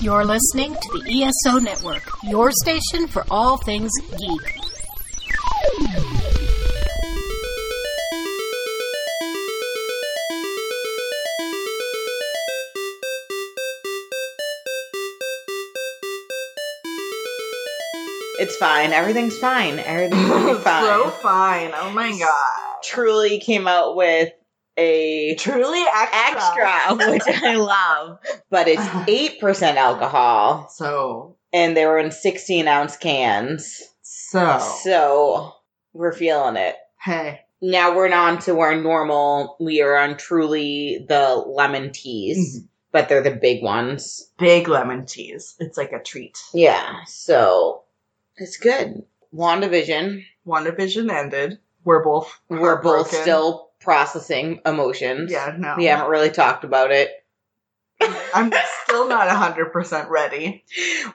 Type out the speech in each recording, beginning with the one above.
You're listening to the ESO Network, your station for all things geek. It's fine. Everything's fine. Everything's fine. so fine. Oh my god. Truly came out with a Truly extra. extra, which I love, but it's eight percent alcohol, So, and they were in sixteen ounce cans. so, So we're feeling it. hey. Now we're on to our normal. We are on truly the lemon teas, Mm-hmm. but they're the big ones. Big lemon teas. It's like a treat. Yeah, so it's good. WandaVision. WandaVision ended. We're both We're both still processing emotions. Yeah, no. We haven't really talked about it. I'm still not 100% ready.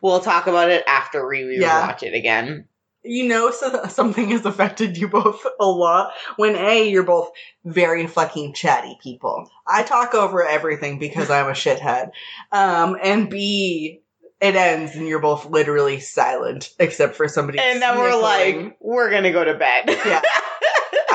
We'll talk about it after we Yeah. watch it again. You know so something has affected you both a lot when A, you're both very fucking chatty people. I talk over everything because I'm a shithead. Um, and B, it ends and you're both literally silent except for somebody And then we're like, we're gonna go to bed. Yeah.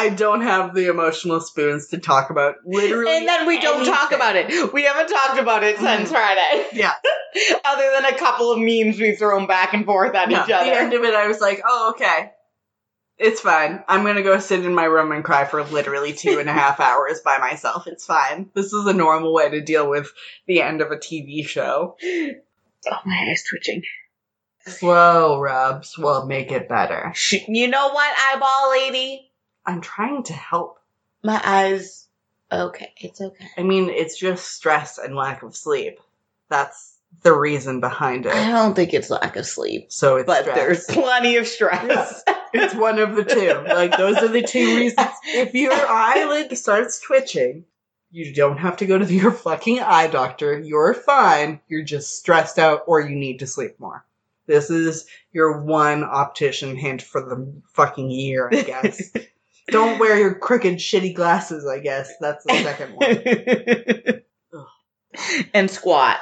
I don't have the emotional spoons to talk about literally. and then we don't talk about it. We haven't talked about it since Mhm. Friday. Yeah. Other than a couple of memes we've thrown back and forth at No, each other. the end of it, I was like, oh, okay. It's fine. I'm gonna go sit in my room and cry for literally two and a half hours by myself. It's fine. This is a normal way to deal with the end of a TV show. oh, my eye's twitching. Slow rubs will make it better. You know what, eyeball lady? I'm trying to help. My eyes. Okay, it's okay. I mean, it's just stress and lack of sleep. That's the reason behind it. I don't think it's lack of sleep, So it's but stress. there's plenty of stress. It's one of the two. Like those are the two reasons. If your eyelid starts twitching, you don't have to go to your fucking eye doctor. You're fine. You're just stressed out or you need to sleep more. This is your one optician hint for the fucking year, I guess. don't wear your crooked shitty glasses, I guess. That's the second one. and squat.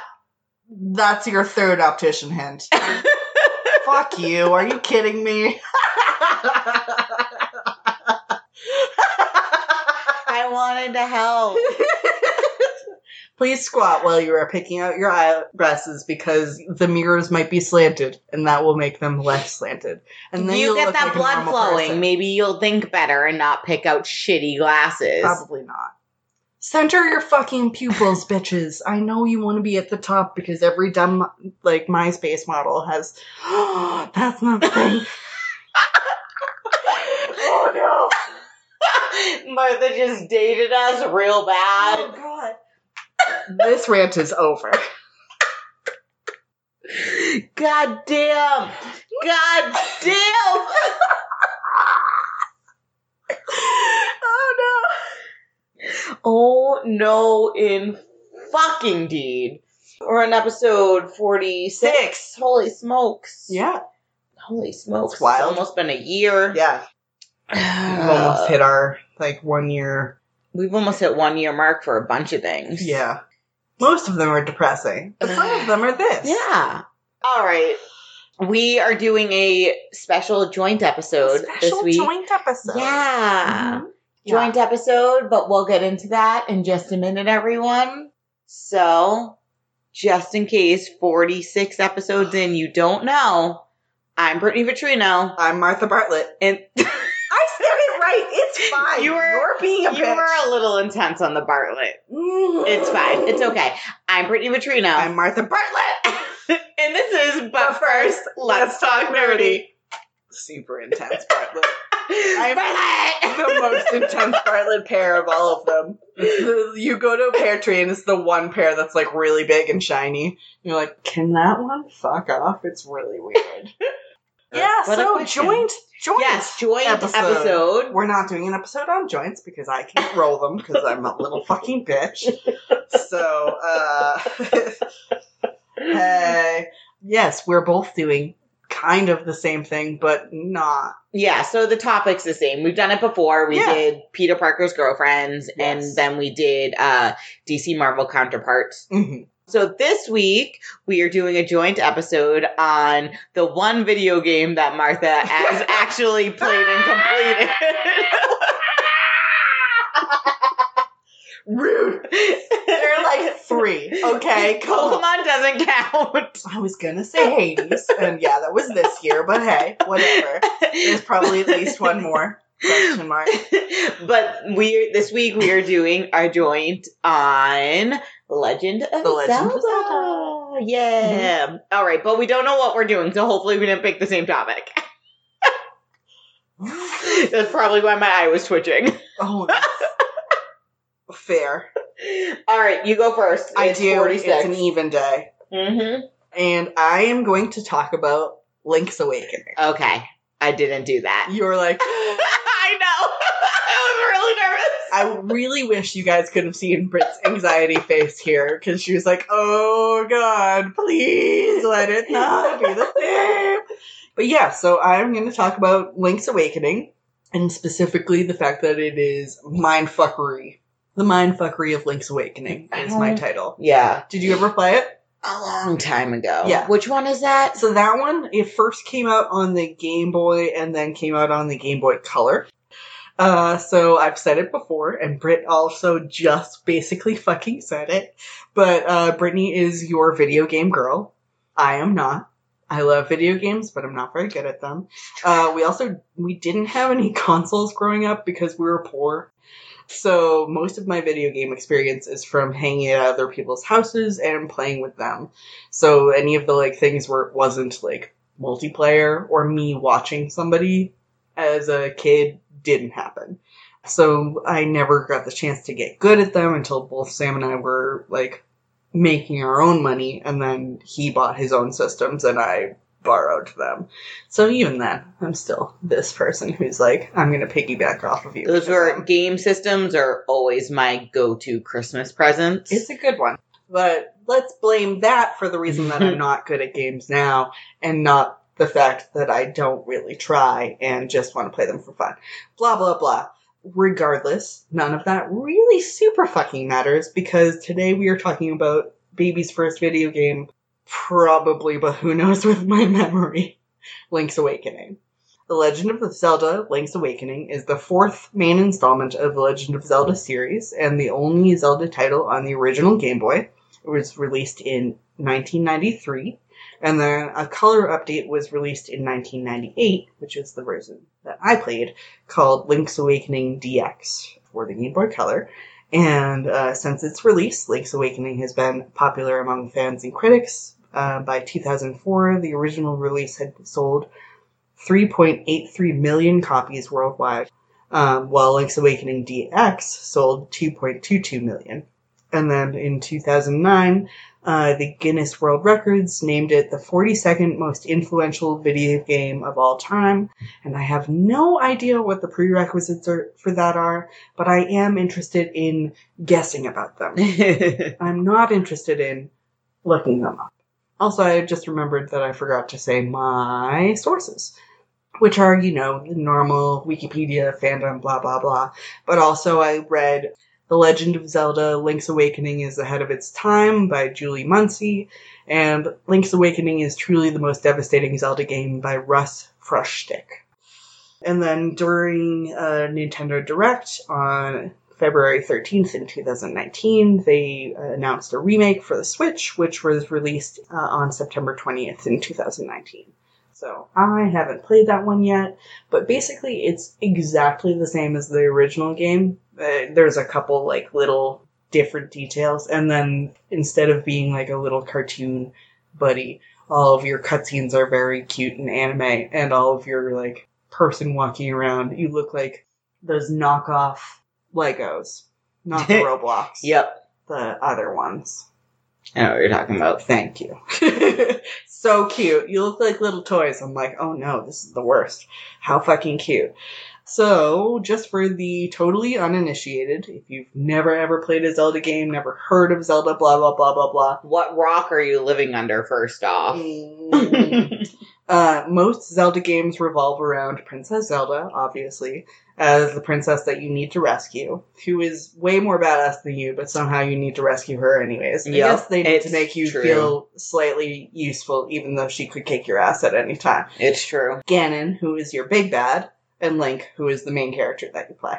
That's your third optician hint. Fuck you. Are you kidding me? I wanted to help. Please squat while you are picking out your eyeglasses because the mirrors might be slanted and that will make them less slanted. And then you you'll get that like blood flowing. person. Maybe you'll think better and not pick out shitty glasses. Probably not. Center your fucking pupils, bitches. I know you want to be at the top because every dumb like MySpace model has. that's not the thing. oh no. Martha just dated us real bad. Oh god. This rant is over. God damn. God damn. oh no! Oh no, in fucking deed. We're on episode 46. Holy smokes. Yeah. Holy smokes. It's wild. It's almost been a year. Yeah. We've almost hit our like one year. We've almost hit one year mark for a bunch of things. Yeah. Most of them are depressing, but some of them are this. Yeah. All right. We are doing a special joint episode Special this week. joint episode. Yeah. Mhm. Joint episode, but we'll get into that in just a minute, everyone. So, just in case 46 episodes in you don't know, I'm Brittany Vitrino. I'm Martha Bartlett. And I said it right. It's fine. You were- You're being a you bitch. were a little intense on the Bartlett. Mm. It's fine. It's okay. I'm Brittany Vitrino. I'm Martha Bartlett. and this is But First, Let's Talk Nerdy. Super intense Bartlett. I'm Bartlett! the most intense Bartlett pair of all of them. You go to a pear tree and it's the one pear that's like really big and shiny. You're like, can that one fuck off? It's really weird. Yeah, so joint, joint. Yes, joint episode. episode. We're not doing an episode on joints because I can't roll them because I'm a little fucking bitch. So, uh, hey, yes, we're both doing kind of the same thing, but not. Yeah, so the topic's the same. We've done it before. We Yeah. did Peter Parker's girlfriends, Yes. and then we did uh, DC Marvel counterparts. Mhm. So this week we are doing a joint episode on the one video game that Martha has actually played and completed. Rude. There are like three. Okay, cool. Pokemon doesn't count. I was gonna say Hades, and yeah, that was this year, but hey, whatever. There's probably at least one more. Question mark. but we this week we are doing our joint on Legend of The Legend of Zelda. Yeah. All right, but we don't know what we're doing, so hopefully we didn't pick the same topic. That's probably why my eye was twitching. Oh, fair. All right, you go first. I do. 46. It's an even day, mm-hmm. and I am going to talk about Link's Awakening. Okay, I didn't do that. You're like, I know. I was really nervous. I really wish you guys could have seen Brit's anxiety face here because she was like, "Oh God, please let it not be the same." But yeah, so I'm going to talk about Link's Awakening, and specifically the fact that it is mindfuckery. The mindfuckery of Link's Awakening is my Oh. title. Yeah, Did you ever play it? a long time ago. Yeah. Which one is that? So that one, it first came out on the Game Boy and then came out on the Game Boy Color. Uh, so I've said it before, and Britt also just basically fucking said it. But uh, Brittany is your video game girl. I am not. I love video games, but I'm not very good at them. Uh, we also we didn't have any consoles growing up because we were poor. So most of my video game experience is from hanging at other people's houses and playing with them. So any of the like things where it wasn't like multiplayer or me watching somebody as a kid didn't happen. So I never got the chance to get good at them until both Sam and I were like making our own money and then he bought his own systems and I borrowed them. So even then, I'm still this person who's like, I'm gonna piggyback off of you. Those were game systems are always my go-to Christmas presents. It's a good one. But let's blame that for the reason that I'm not good at games now and not the fact that I don't really try and just want to play them for fun. Blah, blah, blah. Regardless, none of that really super fucking matters because today we are talking about baby's first video game, probably, but who knows with my memory Link's Awakening. The Legend of Zelda Link's Awakening is the fourth main installment of the Legend of Zelda series and the only Zelda title on the original Game Boy. It was released in 1993, and then a color update was released in 1998, which is the version that I played, called Link's Awakening DX for the Game Boy Color. And uh, since its release, Link's Awakening has been popular among fans and critics. Uh, by 2004, the original release had sold 3.83 million copies worldwide, um, while Link's Awakening DX sold 2.22 million. And then in 2009, uh, the Guinness World Records named it the 42nd most influential video game of all time. And I have no idea what the prerequisites are, for that are, but I am interested in guessing about them. I'm not interested in looking them up. Also, I just remembered that I forgot to say my sources, which are, you know, the normal Wikipedia, fandom, blah, blah, blah. But also, I read The Legend of Zelda Link's Awakening is Ahead of Its Time by Julie Muncy, and Link's Awakening is truly the most devastating Zelda game by Russ Frushtick. And then during uh, Nintendo Direct on February 13th in 2019, they announced a remake for the Switch, which was released uh, on September 20th in 2019. So I haven't played that one yet, but basically it's exactly the same as the original game. Uh, there's a couple like little different details, and then instead of being like a little cartoon buddy, all of your cutscenes are very cute and anime, and all of your like person walking around, you look like those knockoff Legos, not the Roblox. yep. the other ones. I know what you're talking about. Thank you. so cute. You look like little toys. I'm like, oh no, this is the worst. How fucking cute. So, just for the totally uninitiated, if you've never ever played a Zelda game, never heard of Zelda, blah blah blah blah blah. What rock are you living under, first off? Mm, Uh, most Zelda games revolve around Princess Zelda, obviously, as the princess that you need to rescue, who is way more badass than you, but somehow you need to rescue her anyways. Yep, guess they need to make you true. feel slightly useful, even though she could kick your ass at any time. It's true. Ganon, who is your big bad, and Link, who is the main character that you play.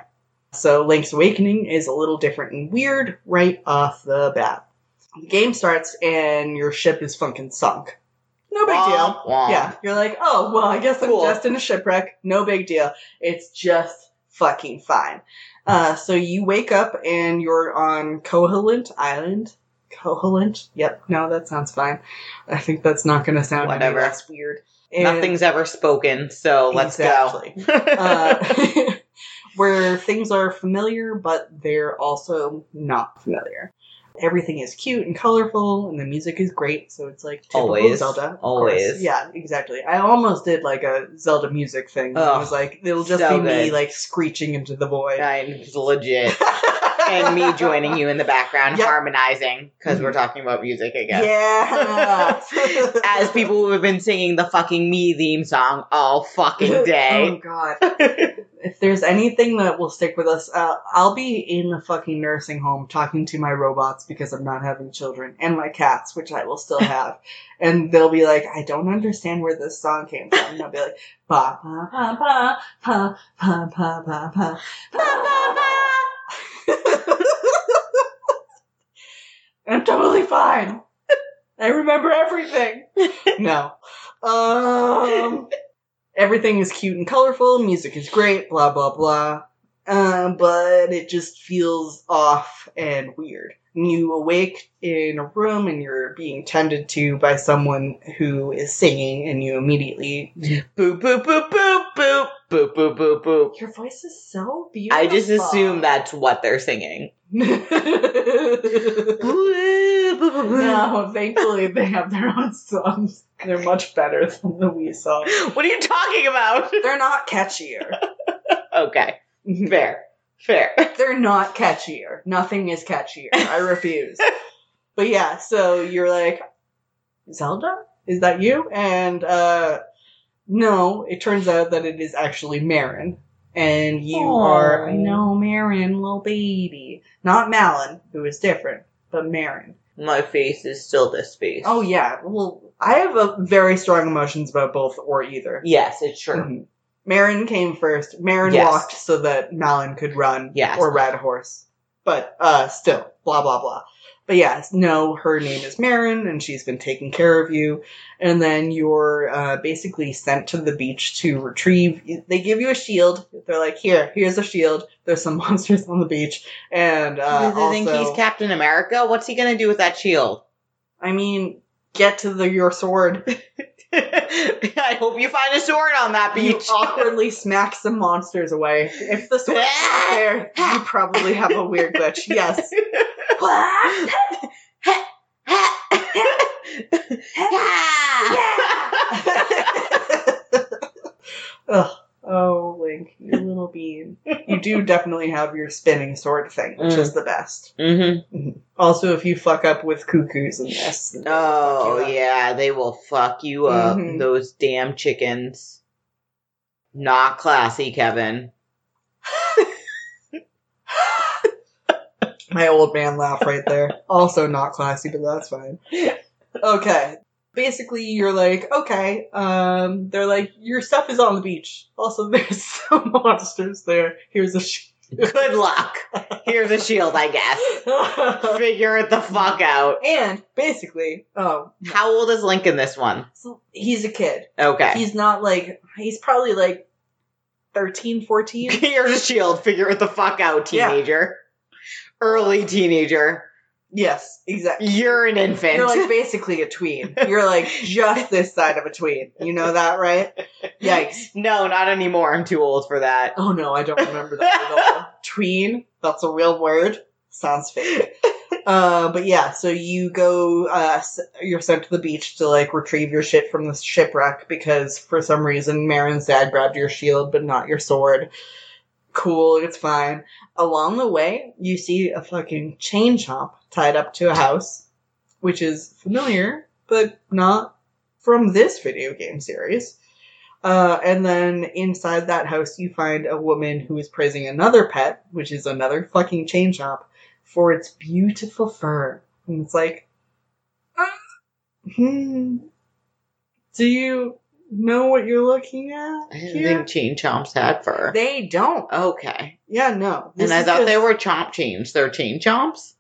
So Link's Awakening is a little different and weird right off the bat. The game starts and your ship is funkin' sunk. No big deal. Womp. Yeah, you're like, oh, well, I guess Cool. I'm just in a shipwreck. No big deal. It's just fucking fine. Uh, so you wake up and you're on Koholint Island. Koholint? Yep, no, that sounds fine. I think that's not going to sound Whatever. less weird. And- Nothing's ever spoken, so let's Exactly. go. uh, where things are familiar, but they're also not familiar. Everything is cute and colorful, and the music is great. So it's like typical Always. Zelda. Always. course. yeah, exactly. I almost did like a Zelda music thing. I was like, it'll just so be me like screeching into the void. I- it's legit. and me joining you in the background, Yep. harmonizing, because we're talking about music again. Yeah. As people who have been singing the fucking me theme song all fucking day. Oh. God. if there's anything that will stick with us, uh, I'll be in the fucking nursing home talking to my robots because I'm not having children and my cats, which I will still have. and they'll be like, I don't understand where this song came from. And I'll be like, pa pa pa pa pa pa pa pa pa pa pa. I'm totally fine. I remember everything. No. Um everything is cute and colorful, music is great, blah blah blah. Um, but it just feels off and weird. You awake in a room and you're being tended to by someone who is singing, and you immediately. boop, boop, boop, boop, boop, boop, boop, boop, boop. Your voice is so beautiful. I just assume that's what they're singing. no, thankfully they have their own songs. They're much better than the Wii songs. What are you talking about? They're not catchier. Okay, fair, fair. They're not catchier. Nothing is catchier. I refuse. but yeah, so you're like, Zelda? Is that you? And uh no, it turns out that it is actually Marin. And you Aw. are I know, Marin, little baby. Not Malon, who is different, but Marin. My face is still this face. Oh yeah. Well I have a very strong emotions about both or either. yes, it's true. Mhm. Marin came first. Marin Yes. walked so that Malon could run Yes. or ride a horse. But uh still, blah blah blah. But yes, no, her name is Marin and she's been taking care of you. And then you're uh, basically sent to the beach to retrieve. They give you a shield. They're like, here, here's a shield. There's some monsters on the beach. And uh, he think he's Captain America? What's he gonna do with that shield? I mean, get to the your sword. I hope you find a sword on that You beach. awkwardly smack some monsters away. If the sword's not there, you probably have a weird glitch. Yes. Ugh. Oh, Link, you little bean. You do definitely have your spinning sword thing, which Mm. is the best. hmm Also, if you fuck up with cuckoos in this. Oh fuck you up. yeah, they will fuck you up. Mhm. Those damn chickens. Not classy, Kevin. My old man laugh right there. Also not classy, but that's fine. Okay. Basically, you're like, okay, um, they're like, your stuff is on the beach. Also, there's some monsters there. Here's a sh- Good luck. Here's a shield, I guess. Figure it the fuck out. and basically, oh, How old is Link in this one? he's a kid. Okay. He's not like, he's probably like 13, 14. Here's a shield. Figure it the fuck out, Yeah. teenager. Early teenager. Yes, exactly. You're an infant. You're like basically a tween. You're like just this side of a tween. You know that, right? Yikes. no, not anymore. I'm too old for that. Oh no, I don't remember that at all. Tween, that's a real word. Sounds fake. Uh, but yeah, so you go, uh, you're sent to the beach to like retrieve your shit from the shipwreck because for some reason Marin's dad grabbed your shield but not your sword. Cool, it's fine. Along the way, you see a fucking chain chomp tied up to a house, which is familiar, but not from this video game series. Uh, and then inside that house, you find a woman who is praising another pet, which is another fucking chain chomp, for its beautiful fur. And it's like, uh, hmm, do you know what you're looking at? I didn't here? think chain chomps had fur. they don't. okay. Yeah, no. This and I thought they were chomp chains. They're chain chomps?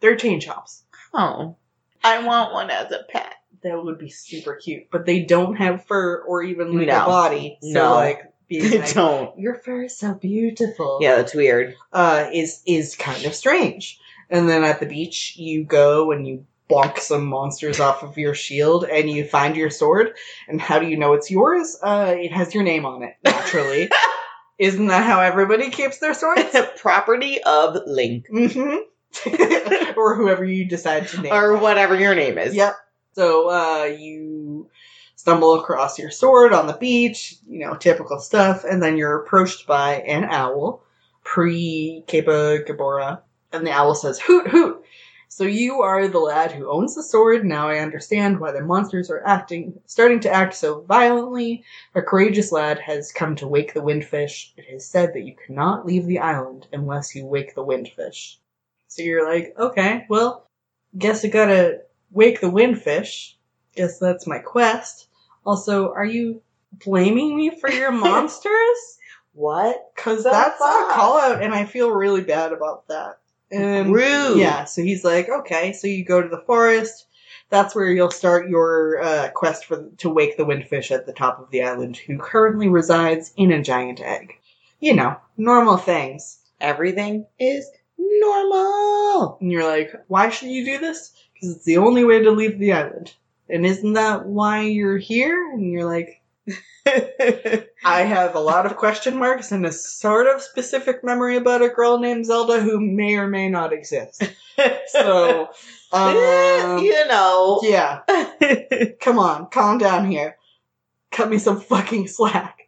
They're chain chops. Oh. I want one as a pet. That would be super cute, but they don't have fur or even like No. a body. So No. like being They like, don't. your fur is so beautiful. Yeah, that's weird. uh, is is kind of strange. And then at the beach, you go and you bonk some monsters off of your shield, and you find your sword. And how do you know it's yours? Uh, it has your name on it, naturally. Isn't that how everybody keeps their swords? Property of Link. hmm or whoever you decide to name. Or whatever your name is. Yep. So uh, you stumble across your sword on the beach, you know, typical stuff, and then you're approached by an owl, pre Kaepora Gaebora, and the owl says, Hoot, hoot! So you are the lad who owns the sword. Now I understand why the monsters are acting, starting to act so violently. A courageous lad has come to wake the windfish. It is said that you cannot leave the island unless you wake the windfish. So you're like, okay, well, guess I gotta wake the windfish. Guess that's my quest. Also, are you blaming me for your monsters? What? Cause that's a call out and I feel really bad about that. And Rude. yeah, so he's like, okay, so you go to the forest. That's where you'll start your uh, quest for to wake the windfish at the top of the island, who currently resides in a giant egg. You know, normal things. Everything is normal. And you're like, why should you do this? Because it's the only way to leave the island. And isn't that why you're here? And you're like, I have a lot of question marks and a sort of specific memory about a girl named Zelda who may or may not exist. So, um, you know. yeah, come on, calm down here. Cut me some fucking slack.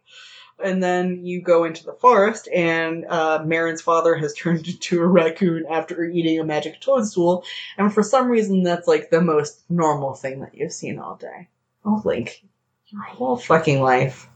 And then you go into the forest, and uh, Marin's father has turned into a raccoon after eating a magic toadstool, and for some reason, that's like the most normal thing that you've seen all day. Oh, Link, your whole fucking life.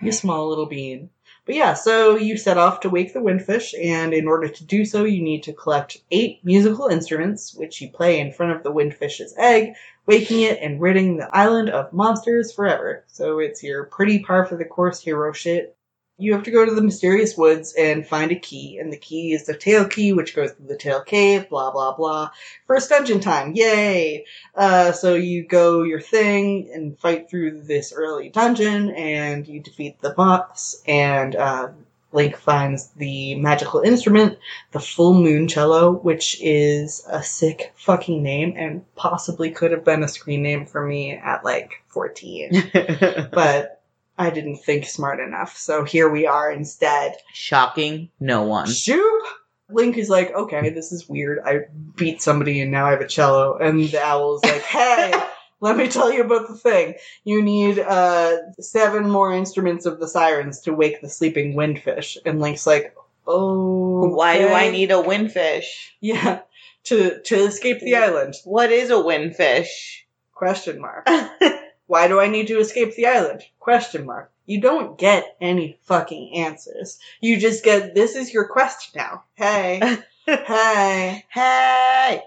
You small little bean. But yeah, so you set off to wake the windfish, and in order to do so, you need to collect eight musical instruments, which you play in front of the windfish's egg, waking it and ridding the island of monsters forever. So it's your pretty par for the course hero shit. You have to go to the mysterious woods and find a key, and the key is the tail key, which goes to the tail cave, blah blah blah. First dungeon time, yay! Uh, so you go your thing and fight through this early dungeon, and you defeat the boss, and uh, Link finds the magical instrument, the full moon cello, which is a sick fucking name and possibly could have been a screen name for me at like 14. but I didn't think smart enough, so here we are instead. Shocking no one. Shoop! Link is like, okay, this is weird. I beat somebody and now I have a cello. And the owl is like, hey, let me tell you about the thing. You need uh, seven more instruments of the sirens to wake the sleeping windfish. And Link's like, oh. Why do I need a windfish? Yeah, to to escape the island. What is a windfish? Question mark. Why do I need to escape the island? Question mark. You don't get any fucking answers. You just get this is your quest now. Hey, hey. hey!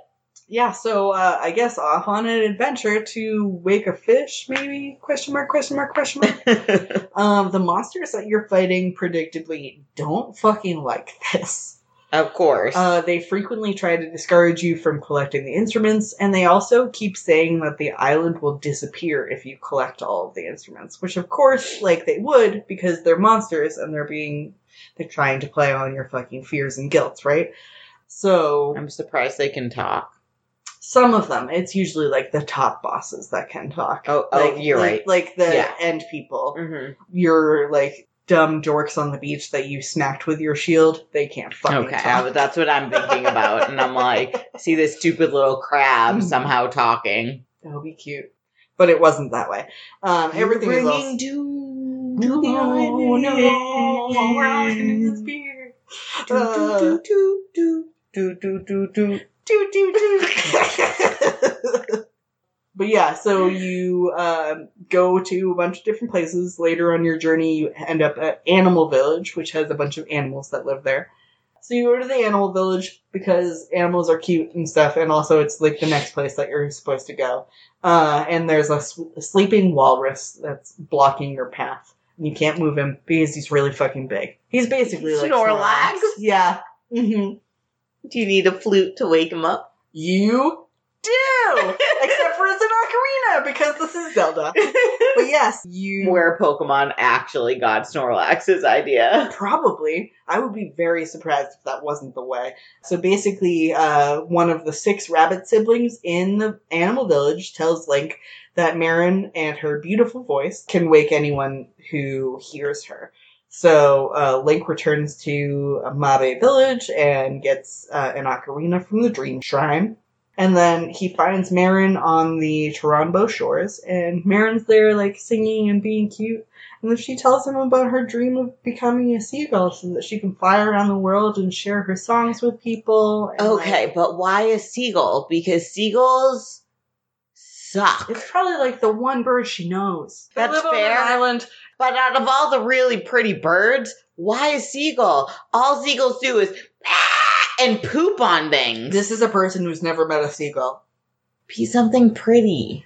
Yeah, so uh, I guess off on an adventure to wake a fish, maybe? Question mark, question mark, question mark. um, the monsters that you're fighting predictably don't fucking like this. Of course. Uh, they frequently try to discourage you from collecting the instruments, and they also keep saying that the island will disappear if you collect all of the instruments. Which, of course, like they would, because they're monsters and they're being they're trying to play on your fucking fears and guilt, right? So I'm surprised they can talk. some of them, it's usually like the top bosses that can talk. Oh, oh, like, you're like- right. Like the Yeah. end people. hmm Your like dumb dorks on the beach that you smacked with your shield, they can't fucking Okay, talk. I- that's what I'm thinking about. And I'm like, see this stupid little crab Mhm. somehow talking. That would be cute. But it wasn't that way. Um, everything is also... doom No, no, we're all gonna disappear. Uh, Do, do, do, do, do, do, do. do, do, do. But yeah, so you um, go to a bunch of different places. Later on your journey, you end up at Animal Village, which has a bunch of animals that live there. So you go to the Animal Village because animals are cute and stuff, and also it's like the next place that you're supposed to go. Uh, and there's a sleeping walrus that's blocking your path. And you can't move him because he's really fucking big. He's basically like Snorlax? Yeah. hmm Do you need a flute to wake him up? You do! Except for it's an ocarina because this is Zelda. But yes, you Where Pokemon actually got Snorlax's idea. Probably. I would be very surprised if that wasn't the way. So basically, uh, one of the six rabbit siblings in the animal village tells Link that Marin and her beautiful voice can wake anyone who hears her. So uh, Link returns to Mabe village and gets uh, an ocarina from the Dream Shrine. And then he finds Marin on the Toronbo shores, and Marin's there, like, singing and being cute. And then she tells him about her dream of becoming a seagull so that she can fly around the world and share her songs with people. Okay, like, but why a seagull? Because seagulls suck. it's probably like the one bird she knows. They That's live on an fair. island. But out of all the really pretty birds, why a seagull? All seagulls do is and poop on things. This is a person who's never met a seagull. Be something pretty.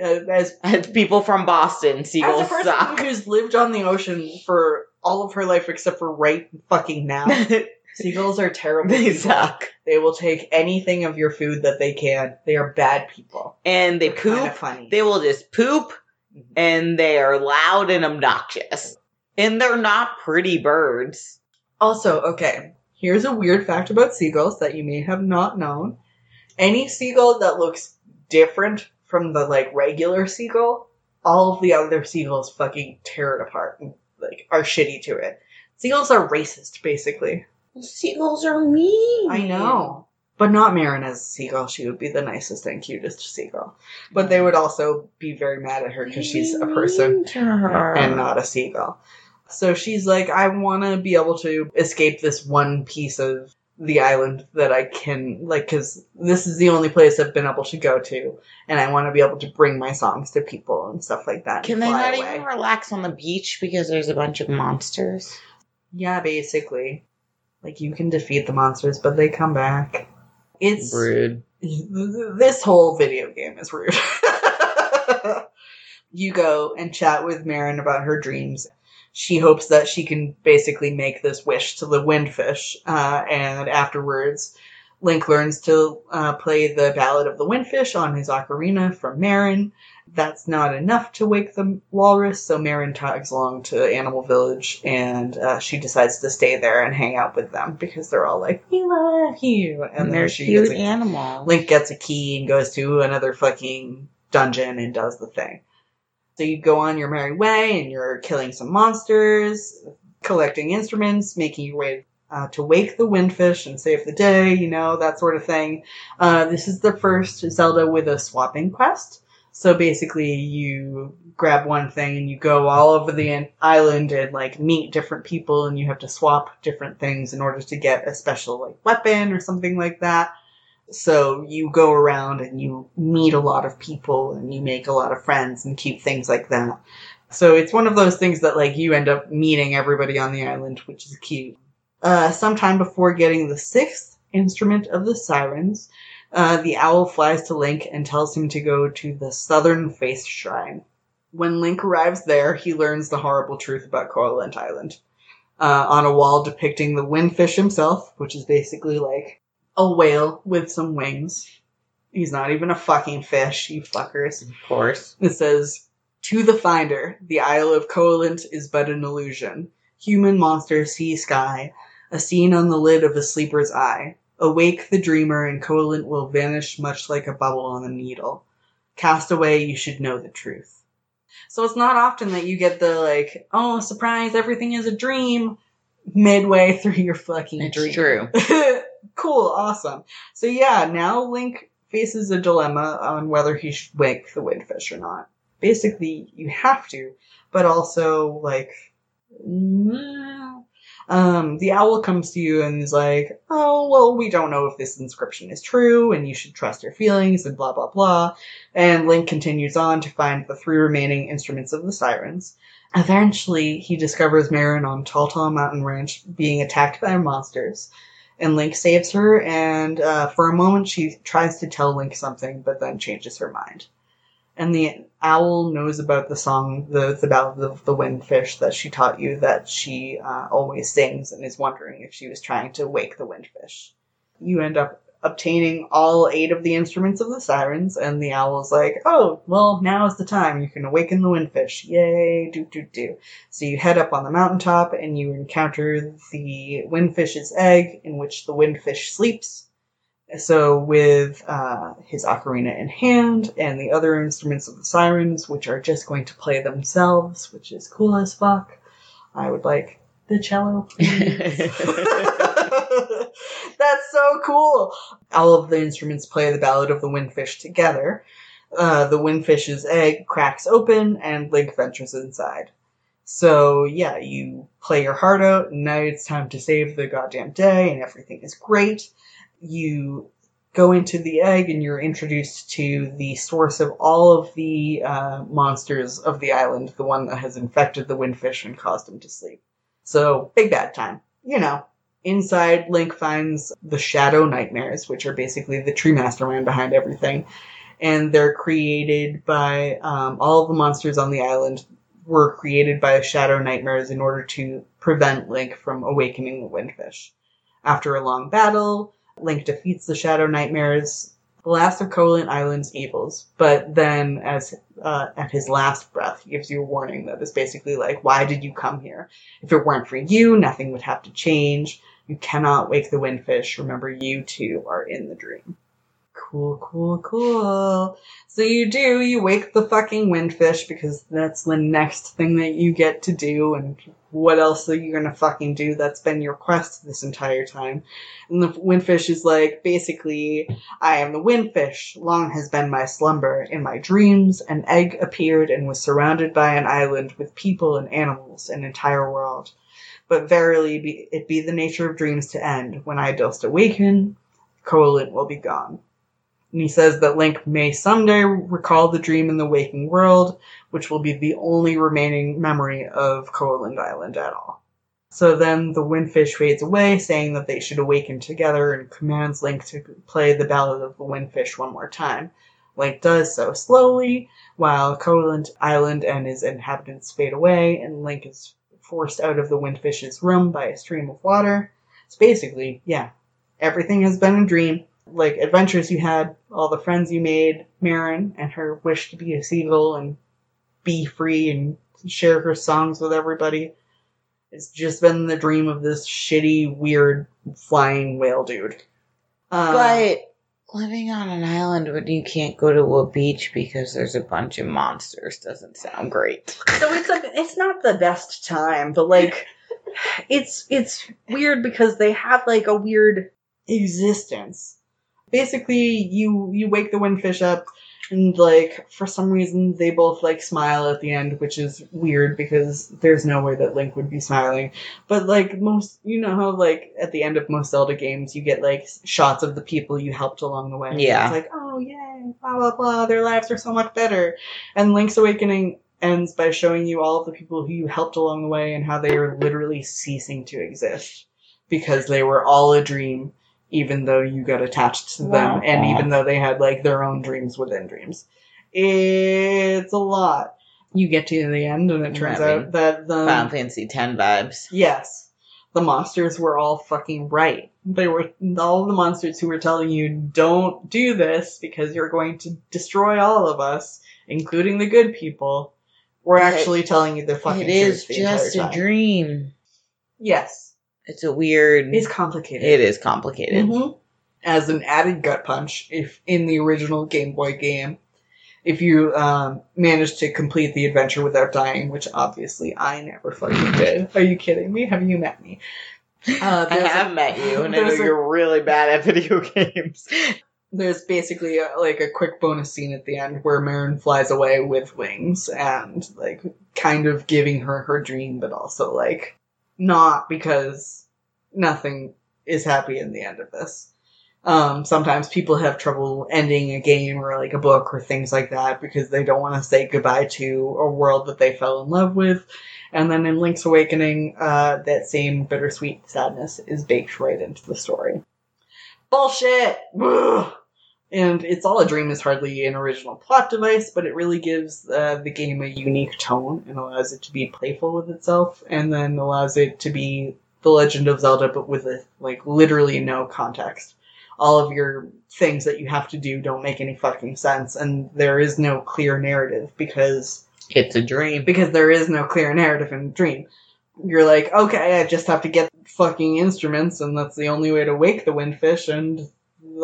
Uh, as, As people from Boston, as seagulls a person suck. who's lived on the ocean for all of her life except for right fucking now, seagulls are terrible. they people. suck. They will take anything of your food that they can. They are bad people. And they They're poop. funny. They will just poop and they are loud and obnoxious. And they're not pretty birds. Also, okay, here's a weird fact about seagulls that you may have not known. Any seagull that looks different from the like regular seagull, all of the other seagulls fucking tear it apart and like are shitty to it. Seagulls are racist, basically. Seagulls are mean. I know. But not Marin as a seagull. She would be the nicest and cutest seagull. But they would also be very mad at her because she's a person and not a seagull. So she's like, I want to be able to escape this one piece of the island that I can, like, because this is the only place I've been able to go to, and I want to be able to bring my songs to people and stuff like that. Can they not away. even relax on the beach because there's a bunch of monsters? Yeah, basically. Like, you can defeat the monsters, but they come back. It's. Rude. This whole video game is rude. you go and chat with Marin about her dreams. She hopes that she can basically make this wish to the windfish, uh, and afterwards, Link learns to uh, play the Ballad of the Windfish on his ocarina from Marin. That's not enough to wake the walrus, so Marin tags along to Animal Village, and uh, she decides to stay there and hang out with them because they're all like, "We love you," and, And they're she cute gets a animals. Link gets a key and goes to another fucking dungeon and does the thing. So you go on your merry way and you're killing some monsters, collecting instruments, making your way uh, to wake the windfish and save the day, you know, that sort of thing. Uh, this is the first Zelda with a swapping quest. So basically, you grab one thing and you go all over the island and like meet different people, and you have to swap different things in order to get a special like weapon or something like that. So you go around and you meet a lot of people and you make a lot of friends and cute things like that. So it's one of those things that like you end up meeting everybody on the island, which is cute. Uh, sometime before getting the sixth instrument of the sirens, uh, the owl flies to Link and tells him to go to the Southern Face Shrine. When Link arrives there, he learns the horrible truth about Koholint Island. Uh, on a wall depicting the windfish himself, which is basically like a whale with some wings. He's not even a fucking fish, you fuckers. Of course. It says, To the finder, the Isle of Koholint is but an illusion. Human monster, sea sky, a scene on the lid of a sleeper's eye. Awake the dreamer, and Koholint will vanish much like a bubble on a needle. Cast away, you should know the truth. So it's not often that you get the, like, oh, surprise, everything is a dream, midway through your fucking It's dream. true. cool, awesome. So yeah, now Link faces a dilemma on whether he should wake the windfish or not. Basically, you have to, but also like, Um, the owl comes to you and is like, "Oh, well, we don't know if this inscription is true, and you should trust your feelings," and blah blah blah. And Link continues on to find the three remaining instruments of the sirens. Eventually, he discovers Marin on Tal Tal Mountain Ranch being attacked by monsters, and Link saves her. And uh, for a moment, she tries to tell Link something, but then changes her mind. And the owl knows about the song, the the ballad of the windfish that she taught you, that she uh, always sings, and is wondering if she was trying to wake the windfish. You end up obtaining all eight of the instruments of the sirens, and the owl's like, "Oh, well, now is the time. You can awaken the windfish. Yay! Do do do." So you head up on the mountaintop, and you encounter the windfish's egg, in which the windfish sleeps. So with uh, his ocarina in hand and the other instruments of the sirens, which are just going to play themselves, which is cool as fuck. I would like the cello, please. That's so cool. All of the instruments play the Ballad of the Windfish together. Uh, the windfish's egg cracks open and Link ventures inside. So yeah, you play your heart out, and now it's time to save the goddamn day, and everything is great. You go into the egg, and you're introduced to the source of all of the uh, monsters of the island, the one that has infected the windfish and caused him to sleep. So big bad time, you know. Inside, Link finds the Shadow Nightmares, which are basically the tree mastermind behind everything. And they're created by um, all the monsters on the island were created by the Shadow Nightmares in order to prevent Link from awakening the Windfish. After a long battle, Link defeats the Shadow Nightmares, the last of Koholint Island's evils, but then, as uh, at his last breath, he gives you a warning that is basically like, "Why did you come here? If it weren't for you, nothing would have to change. You cannot wake the windfish. Remember, you too are in the dream. Cool, cool, cool. So you do, you wake the fucking windfish because that's the next thing that you get to do, and what else are you gonna fucking do? That's been your quest this entire time. And the windfish is like, basically, I am the windfish. Long has been my slumber. In my dreams, an egg appeared and was surrounded by an island with people and animals, an entire world but verily be, it be the nature of dreams to end. When I dost awaken, Koholint will be gone. And he says that Link may someday recall the dream in the waking world, which will be the only remaining memory of Koholint Island at all. So then the windfish fades away, saying that they should awaken together and commands Link to play the Ballad of the Windfish one more time. Link does so slowly, while Koholint Island and his inhabitants fade away, and Link is forced out of the windfish's room by a stream of water. It's basically, yeah, everything has been a dream. Like adventures you had, all the friends you made, Marin and her wish to be a seagull and be free and share her songs with everybody. It's just been the dream of this shitty, weird, flying whale dude. Uh, but living on an island when you can't go to a beach because there's a bunch of monsters doesn't sound great. so it's like it's not the best time, but like it's it's weird because they have like a weird existence. Basically, you you wake the windfish up, and like for some reason they both like smile at the end, which is weird because there's no way that Link would be smiling. But like most, you know how like at the end of most Zelda games you get like shots of the people you helped along the way. Yeah. it's like oh yay, blah blah blah, their lives are so much better. And Link's Awakening ends by showing you all of the people who you helped along the way and how they are literally ceasing to exist because they were all a dream even though you got attached to them Wow. and even though they had like their own dreams within dreams it's a lot you get to the end and it turns out that the Final Fantasy Ten vibes. yes the monsters were all fucking right they were all the monsters who were telling you don't do this because you're going to destroy all of us including the good people were But actually telling you the fucking It is the just a time. dream. yes It's a weird. it's complicated it is complicated. Mhm. As an added gut punch, if in the original Game Boy game, if you um, managed to complete the adventure without dying, which obviously I never fucking did. Are you kidding me? Have you met me? Uh, I there's a- have met you, and I know a- you're really bad at video games. There's basically a, like a quick bonus scene at the end where Marin flies away with wings and like kind of giving her her dream, but also like not because nothing is happy in the end of this. Um, sometimes people have trouble ending a game or like a book or things like that because they don't want to say goodbye to a world that they fell in love with. And then in Link's Awakening, uh, that same bittersweet sadness is baked right into the story. Bullshit! Ugh. And It's All a Dream is hardly an original plot device, but it really gives uh, the game a unique tone and allows it to be playful with itself, and then allows it to be The Legend of Zelda, but with a, like literally no context. All of your things that you have to do don't make any fucking sense, and there is no clear narrative because It's a dream. because there is no clear narrative in a Dream. You're like, okay, I just have to get fucking instruments, and that's the only way to wake the windfish, and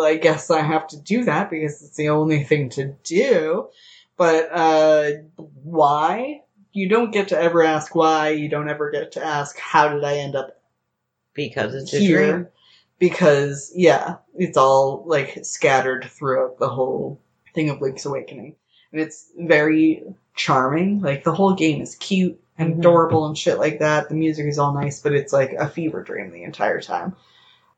I guess I have to do that because it's the only thing to do. But uh, why? You don't get to ever ask why. You don't ever get to ask how did I end up Because it's a here dream. because yeah, it's all like scattered throughout the whole thing of Link's Awakening, and it's very charming. Like the whole game is cute and Mhm. adorable and shit like that. The music is all nice, but it's like a fever dream the entire time.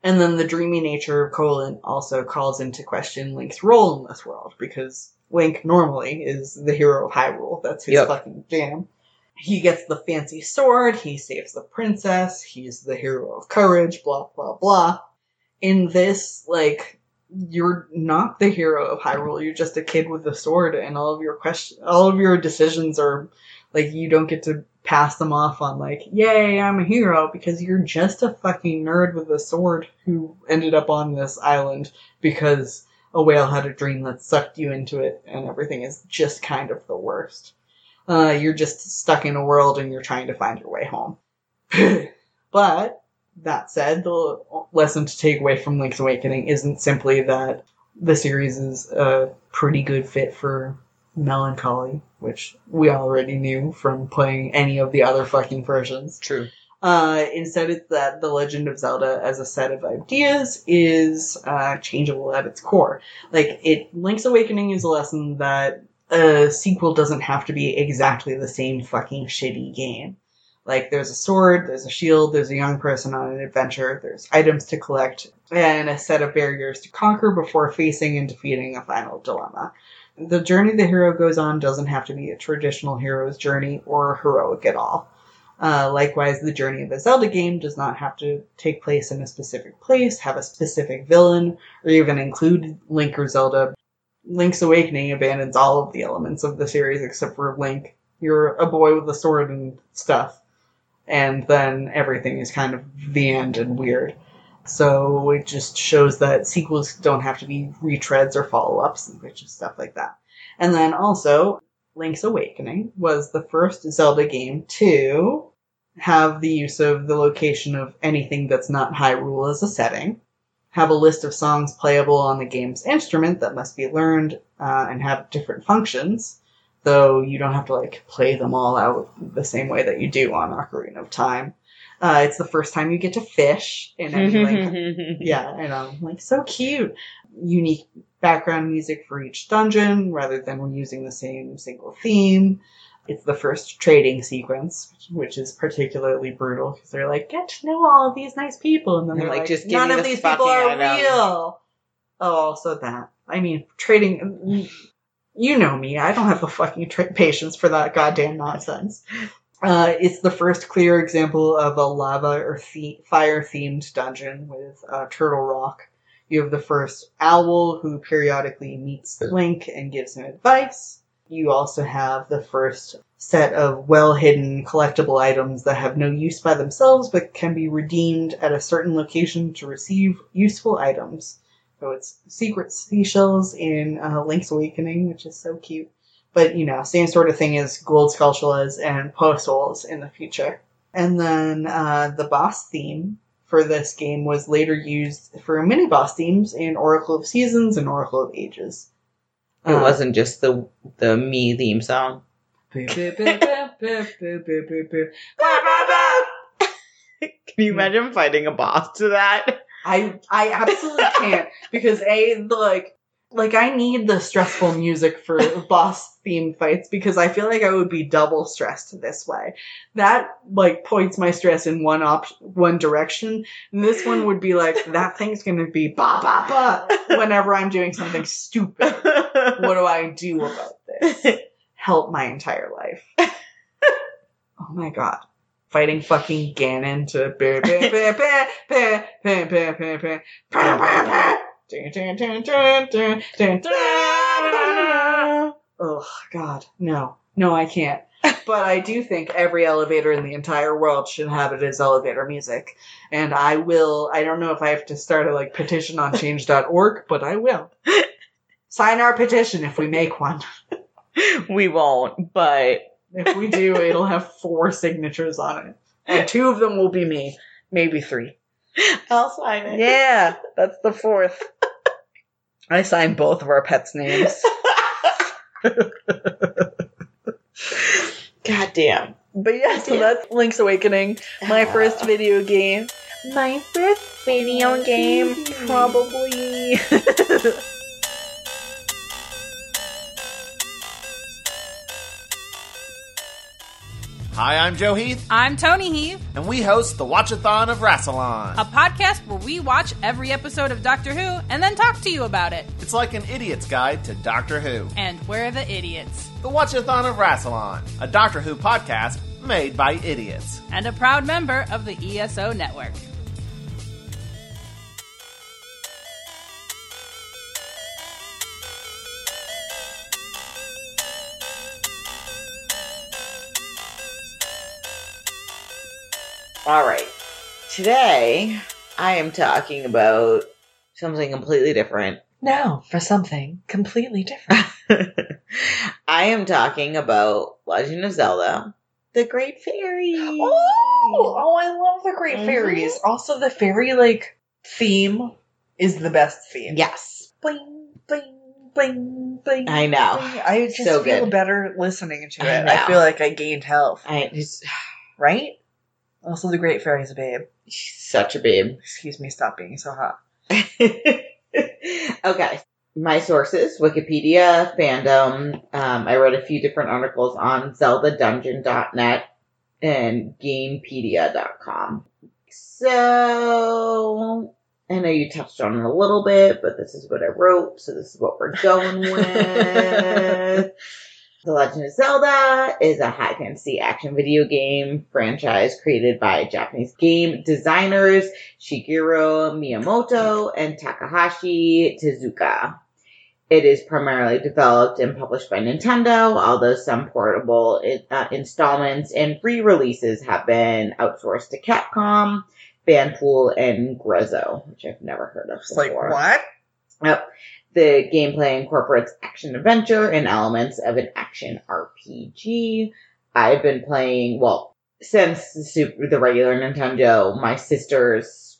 And then the dreamy nature of Koholint also calls into question Link's role in this world because Link normally is the hero of Hyrule. That's his Yep. fucking jam. He gets the fancy sword, he saves the princess, he's the hero of courage, blah, blah, blah. In this, like, you're not the hero of Hyrule, you're just a kid with a sword, and all of your question, all of your decisions are, like, you don't get to pass them off on, like, yay, I'm a hero, because you're just a fucking nerd with a sword who ended up on this island because a whale had a dream that sucked you into it, and everything is just kind of the worst. Uh, you're just stuck in a world and you're trying to find your way home. but, that said, the lesson to take away from Link's Awakening isn't simply that the series is a pretty good fit for melancholy, which we already knew from playing any of the other fucking versions. True. Uh, instead, it's that The Legend of Zelda as a set of ideas is uh, changeable at its core. Like, it Link's Awakening is a lesson that a sequel doesn't have to be exactly the same fucking shitty game. Like, there's a sword, there's a shield, there's a young person on an adventure, there's items to collect, and a set of barriers to conquer before facing and defeating a final dilemma. The journey the hero goes on doesn't have to be a traditional hero's journey or heroic at all. Uh, likewise, the journey of a Zelda game does not have to take place in a specific place, have a specific villain, or even include Link or Zelda. Link's Awakening abandons all of the elements of the series except for Link. You're a boy with a sword and stuff. And then everything is kind of the end and weird. So it just shows that sequels don't have to be retreads or follow ups and is stuff like that. And then also, Link's Awakening was the first Zelda game to have the use of the location of anything that's not Hyrule as a setting, have a list of songs playable on the game's instrument that must be learned, uh, and have different functions, though you don't have to like play them all out the same way that you do on Ocarina of Time. Uh, it's the first time you get to fish in any Link yeah, and I know. Like so cute. Unique background music for each dungeon rather than using the same single theme. It's the first trading sequence, which is particularly brutal because they're like, get to know all of these nice people, and then they're Like, like, just none of these people are item." real. Oh, also that. I mean, trading. You know me. I don't have the fucking tra- patience for that goddamn nonsense. Uh, it's the first clear example of a lava or fire themed dungeon with uh, Turtle Rock. You have the first owl who periodically meets Link and gives him advice. You also have the first set of well hidden collectible items that have no use by themselves but can be redeemed at a certain location to receive useful items. So it's secret seashells in uh, Link's Awakening, which is so cute. But you know, same sort of thing as gold Skulltulas and Poe Souls in the future. And then uh, the boss theme for this game was later used for mini boss themes in Oracle of Seasons and Oracle of Ages. It Uh, wasn't just the the me theme song. Can you imagine fighting a boss to that? I I absolutely can't because a the like like I need the stressful music for boss theme fights because I feel like I would be double stressed this way. That like points my stress in one op one direction. And this one would be like that thing's gonna be ba ba ba whenever I'm doing something stupid. What do I do about this? Help my entire life. oh my god. Fighting fucking Ganon to Oh God, no, no, I can't. but I do think every elevator in the entire world should have it as elevator music, and I will. I don't know if I have to start a like petition on Change.org, but I will sign our petition if we make one. We won't, but if we do, it'll have four signatures on it, and two of them will be me, maybe three. I'll sign it. Yeah, that's the fourth. I signed both of our pets' names. God damn. But yeah, so that's Link's Awakening, my ah. first video game. My first video game. Probably. Hi, I'm Joe Heath, I'm Tony Heath. and we host the Watchathon of Rassilon. a podcast where we watch every episode of Doctor Who and then talk to you about it. It's like an idiot's guide to Doctor Who. And we're the idiots. The Watchathon of Rassilon, a Doctor Who podcast made by idiots. And a proud member of the ESO network. All right. Today, I am talking about something completely different. now for something completely different. I am talking about Legend of Zelda, the Great Fairy. Oh, oh, I love the Great Mhm. Fairies. Also, the fairy like theme is the best theme. Yes. Bling, bling, bling, bling. I know. bling. I just So feel good. better listening to it. know. I feel like I gained health. I just, Right? Also, the Great Fairy's a babe. she's such a babe. Excuse me, stop being so hot. okay. My sources, Wikipedia, fandom. Um, I read a few different articles on zeldadungeon.net and gamepedia.com. So, I know you touched on it a little bit, but this is what I wrote, so this is what we're going with. The Legend of Zelda is a high fantasy action video game franchise created by Japanese game designers Shigeru Miyamoto and Takahashi Tezuka. It is primarily developed and published by Nintendo, although some portable uh, installments and re-releases have been outsourced to Capcom, Vanpool, and Grezzo, which I've never heard of It's like, what? Yep. The gameplay incorporates action adventure and elements of an action RPG. I've been playing, well, since the super, the regular Nintendo, my sisters,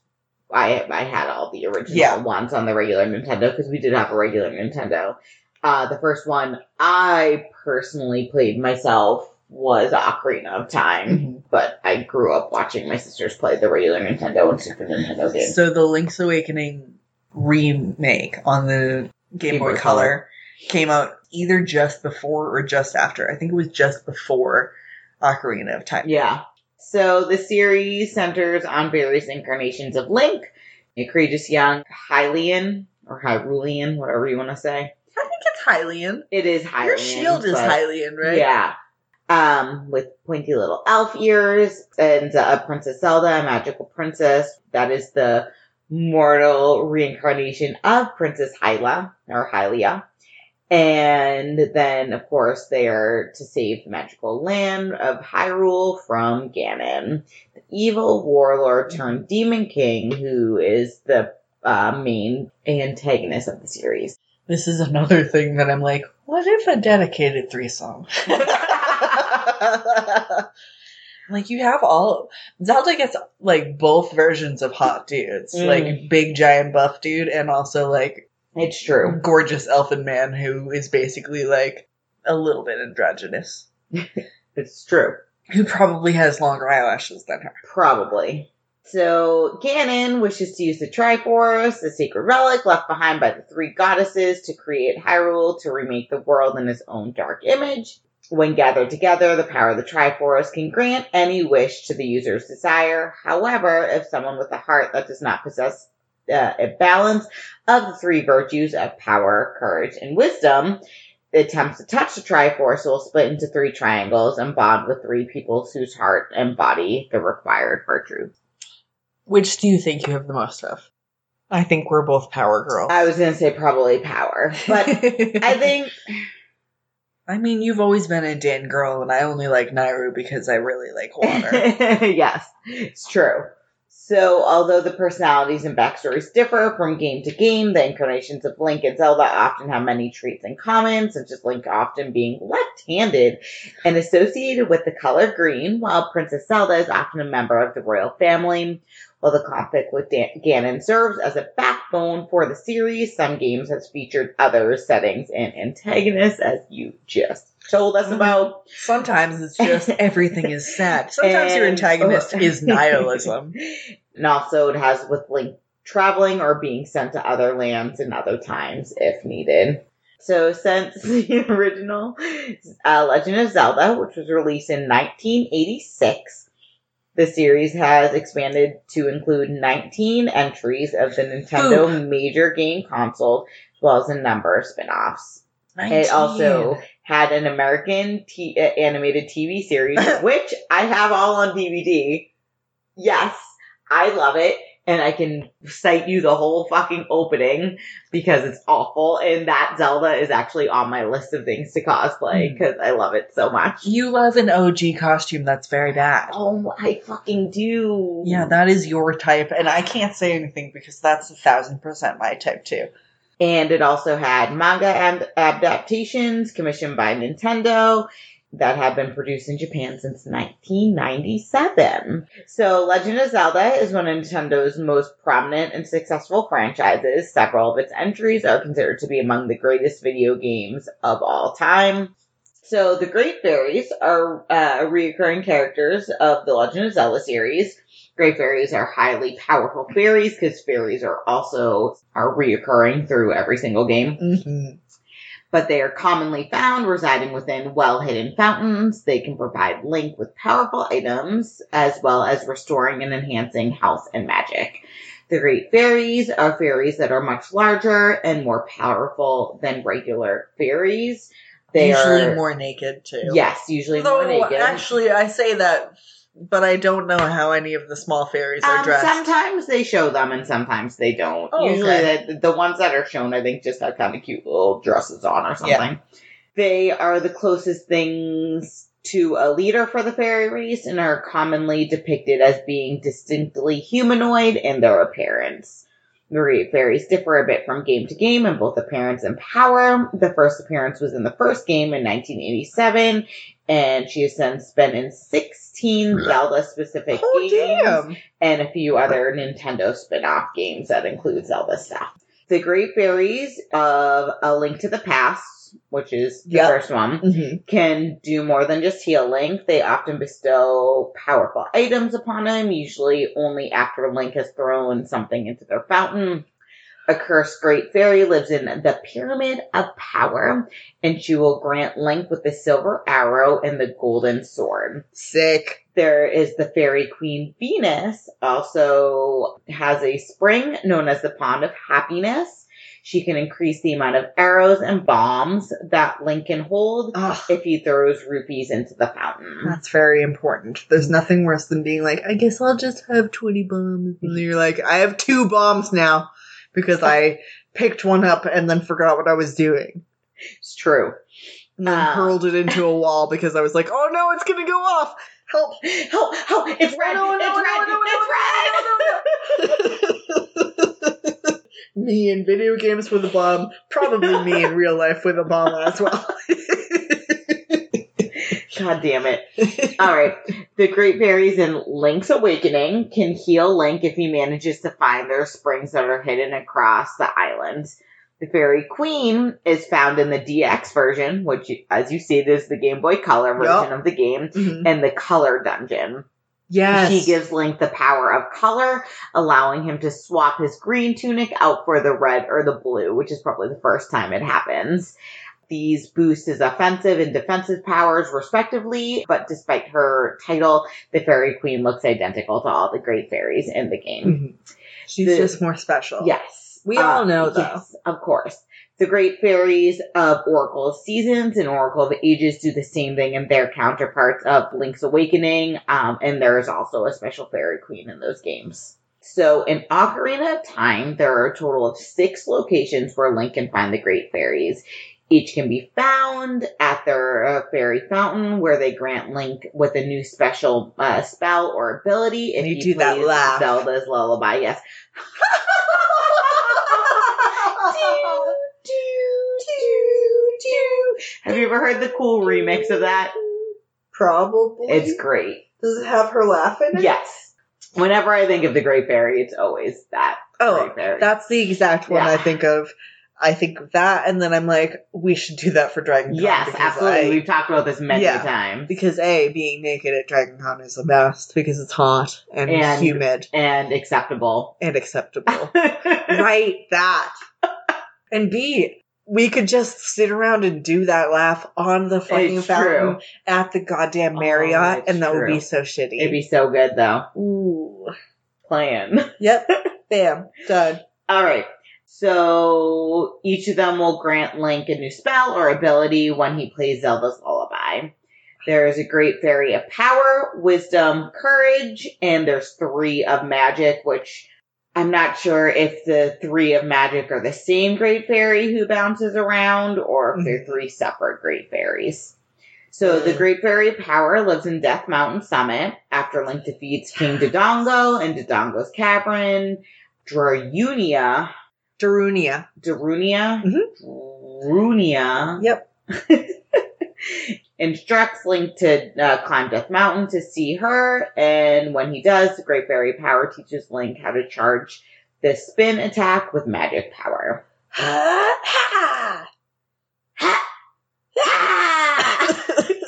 I, I had all the original Yeah. ones on the regular Nintendo because we did have a regular Nintendo. Uh, the first one I personally played myself was Ocarina of Time, Mm-hmm. but I grew up watching my sisters play the regular Nintendo and Super Nintendo games. So the Link's Awakening remake on the Game, Game Boy, Boy Color came out either just before or just after. I think it was just before Ocarina of Time. Yeah. So the series centers on various incarnations of Link, a courageous young Hylian or Hyrulean, whatever you want to say. I think it's Hylian. It is Hylian. Your shield is Hylian, right? Yeah. Um, with pointy little elf ears and uh, Princess Zelda, a magical princess. That is the mortal reincarnation of Princess Hyla or Hylia. And then, of course, they are to save the magical land of Hyrule from Ganon, the evil warlord turned demon king, who is the uh, main antagonist of the series. This is another thing that I'm like, what if a dedicated threesome? like you have all Zelda gets like both versions of hot dudes, Mm. like big giant buff dude, and also like It's true. gorgeous elfin man who is basically like a little bit androgynous, It's true. who probably has longer eyelashes than her. Probably. So Ganon wishes to use the Triforce, the sacred relic left behind by the three goddesses, to create Hyrule to remake the world in his own dark image. When gathered together, the power of the Triforce can grant any wish to the user's desire. However, if someone with a heart that does not possess uh, a balance of the three virtues of power, courage, and wisdom, attempts to touch the Triforce will split into three triangles and bond with three people whose heart embody the required virtue. Which do you think you have the most of? I think we're both power girls. I was going to say probably power, but I think I mean, you've always been a Din girl, and I only like Nayru because I really like water. yes, it's true. So, although the personalities and backstories differ from game to game, the incarnations of Link and Zelda often have many traits in common, such as Link often being left-handed and associated with the color green, while Princess Zelda is often a member of the royal family. While the conflict with Dan- Ganon serves as a backbone for the series, some games have featured other settings and antagonists, as you just told us about. Sometimes it's just everything is sad. Sometimes your And- antagonist is nihilism. And also, it has with Link traveling or being sent to other lands and other times if needed. So, since the original uh, Legend of Zelda, which was released in 1986, the series has expanded to include 19 entries of the Nintendo major game console, as well as a number of spin offs. It also had an American t- uh, animated TV series, which I have all on DVD. Yes, I love it. And I can cite you the whole fucking opening because it's awful. And that Zelda is actually on my list of things to cosplay Hmm. because I love it so much. You love an OG costume that's very bad. Oh, I fucking do. Yeah, that is your type, and I can't say anything because that's a thousand percent my type too. And it also had manga ad- adaptations commissioned by Nintendo that have been produced in Japan since 1997. So Legend of Zelda is one of Nintendo's most prominent and successful franchises. Several of its entries are considered to be among the greatest video games of all time. So the Great Fairies are uh, reoccurring characters of the Legend of Zelda series. Great fairies are highly powerful fairies because fairies are also are reoccurring through every single game. Mm-hmm. But they are commonly found residing within well hidden fountains. They can provide Link with powerful items as well as restoring and enhancing health and magic. The great fairies are fairies that are much larger and more powerful than regular fairies. They are. usually are more naked too. yes, usually Though more naked. actually, I say that, but I don't know how any of the small fairies are Um, dressed. sometimes they show them and sometimes they don't. Oh, Usually the, the ones that are shown, I think, just have kind of cute little dresses on or something. They are the closest things to a leader for the fairy race and are commonly depicted as being distinctly humanoid in their appearance. The Great Fairies differ a bit from game to game in both appearance and power. The first appearance was in the first game in 1987, and she has since been in 16 Zelda specific oh games damn! and a few other Nintendo spin-off games that include Zelda stuff. The Great Fairies of A Link to the Past, which is the Yep. first one, Mm-hmm. can do more than just heal Link. They often bestow powerful items upon him, usually only after Link has thrown something into their fountain. A cursed great fairy lives in the Pyramid of Power, and she will grant Link with the silver arrow and the golden sword. Sick. There is the fairy queen Venus, also has a spring known as the Pond of Happiness. She can increase the amount of arrows and bombs that Link can hold Ugh, if he throws rupees into the fountain. that's very important. There's nothing worse than being like, I guess I'll just have 20 bombs. And you're like, I have two bombs now because I picked one up and then forgot what I was doing. It's true. And then Ah. hurled it into a wall because I was like, oh no, it's gonna go off. Help. Help! Help! It's red! No, no, it's no, red! no, it's red! Me in video games with a bomb, probably me in real life with a bomb as well. God damn it. Alright. The Great Fairies in Link's Awakening can heal Link if he manages to find their springs that are hidden across the island. The Fairy Queen is found in the DX version, which, as you see, is the Game Boy Color version of the game, Mhm. and the Color Dungeon. Yes. She gives Link the power of color, allowing him to swap his green tunic out for the red or the blue, which is probably the first time it happens. These boost his offensive and defensive powers respectively, but despite her title, the Fairy Queen looks identical to all the great fairies in the game. Mhm. She's The- just more special. Yes. We all Uh, know, though. Yes, of course. The great fairies of Oracle of Seasons and Oracle of Ages do the same thing in their counterparts of Link's Awakening, um, and there is also a special fairy queen in those games. So in Ocarina of Time, there are a total of six locations where Link can find the great fairies. Each can be found at their uh, fairy fountain, where they grant Link with a new special uh, spell or ability. If You do that laugh. Zelda's lullaby, yes. Have you ever heard the cool remix of that? Probably. It's great. Does it have her laughing? Yes. Whenever I think of the Great Fairy, it's always that Oh, that's the exact one Yeah. I think of. I think of that, and then I'm like, we should do that for Dragon Con. yes, absolutely. I- We've talked about this many Yeah. times. because A, being naked at Dragon Con is the best because it's hot and, And- humid And acceptable. and acceptable. right, that. And B, we could just sit around and do that laugh on the fucking It's fountain true. at the goddamn Oh, Marriott, it's and that would be so shitty. It'd be so good though. Ooh. Plan. Yep. Bam. Done. All right. So each of them will grant Link a new spell or ability when he plays Zelda's Lullaby. There is a great fairy of power, wisdom, courage, and there's three of magic, which I'm not sure if the three of magic are the same great fairy who bounces around or if they're three separate great fairies. So the. Great Fairy of Power lives in Death Mountain Summit after Link defeats King Dodongo and Dodongo's Cavern. Drarunia, Darunia. Darunia, Mhm. Darunia Yep. instructs Link to uh, climb Death Mountain to see her, and when he does, the Great Fairy Power teaches Link how to charge the spin attack with magic power.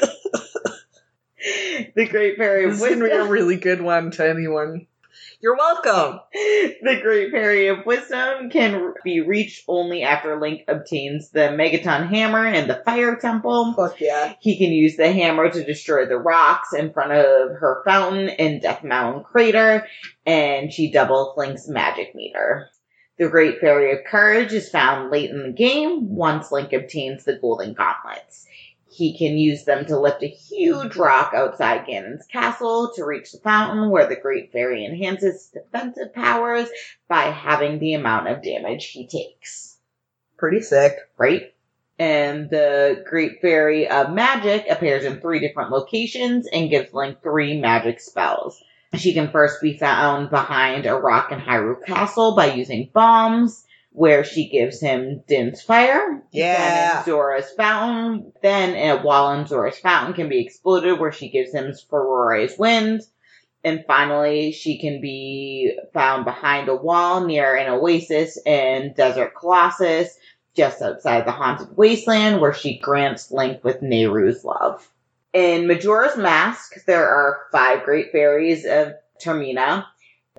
The Great Fairy This is be a really good one to anyone. You're welcome. The Great Fairy of Wisdom can be reached only after Link obtains the Megaton Hammer and the Fire Temple. Fuck yeah. He can use the hammer to destroy the rocks in front of her fountain in Death Mountain Crater, and she doubles Link's magic meter. The Great Fairy of Courage is found late in the game once Link obtains the Golden Gauntlets. He can use them to lift a huge rock outside Ganon's castle to reach the fountain where the Great Fairy enhances his defensive powers by having the amount of damage he takes Pretty sick. right? And the Great Fairy of Magic appears in three different locations and gives Link three magic spells. She can first be found behind a rock in Hyrule Castle by using bombs, where she gives him Din's Fire. Yeah. Then in Zora's Fountain. Then uh, while in Zora's Fountain can be exploded, where she gives him Farore's Wind. And finally, she can be found behind a wall near an oasis in Desert Colossus, just outside the Haunted Wasteland, where she grants Link with Nayru's love. In Majora's Mask, there are five great fairies of Termina.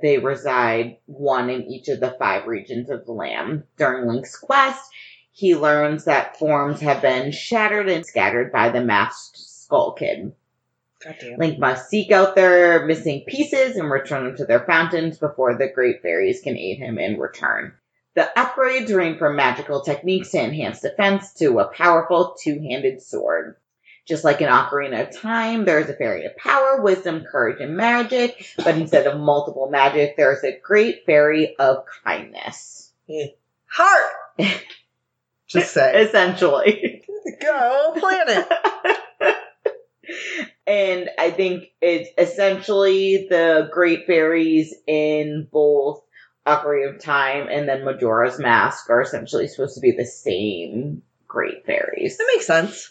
They reside one in each of the five regions of the land. During Link's quest, he learns that forms have been shattered and scattered by the masked Skull Kid. Link must seek out their missing pieces and return them to their fountains before the great fairies can aid him in return. The upgrades range from magical techniques to enhance defense to a powerful two-handed sword. Just like in Ocarina of Time, there is a fairy of power, wisdom, courage, and magic, but instead of multiple magic, there is a great fairy of kindness. Heart! Just say. Essentially. Go planet. and I think it's essentially the great fairies in both Ocarina of Time and then Majora's Mask are essentially supposed to be the same great fairies. That makes sense.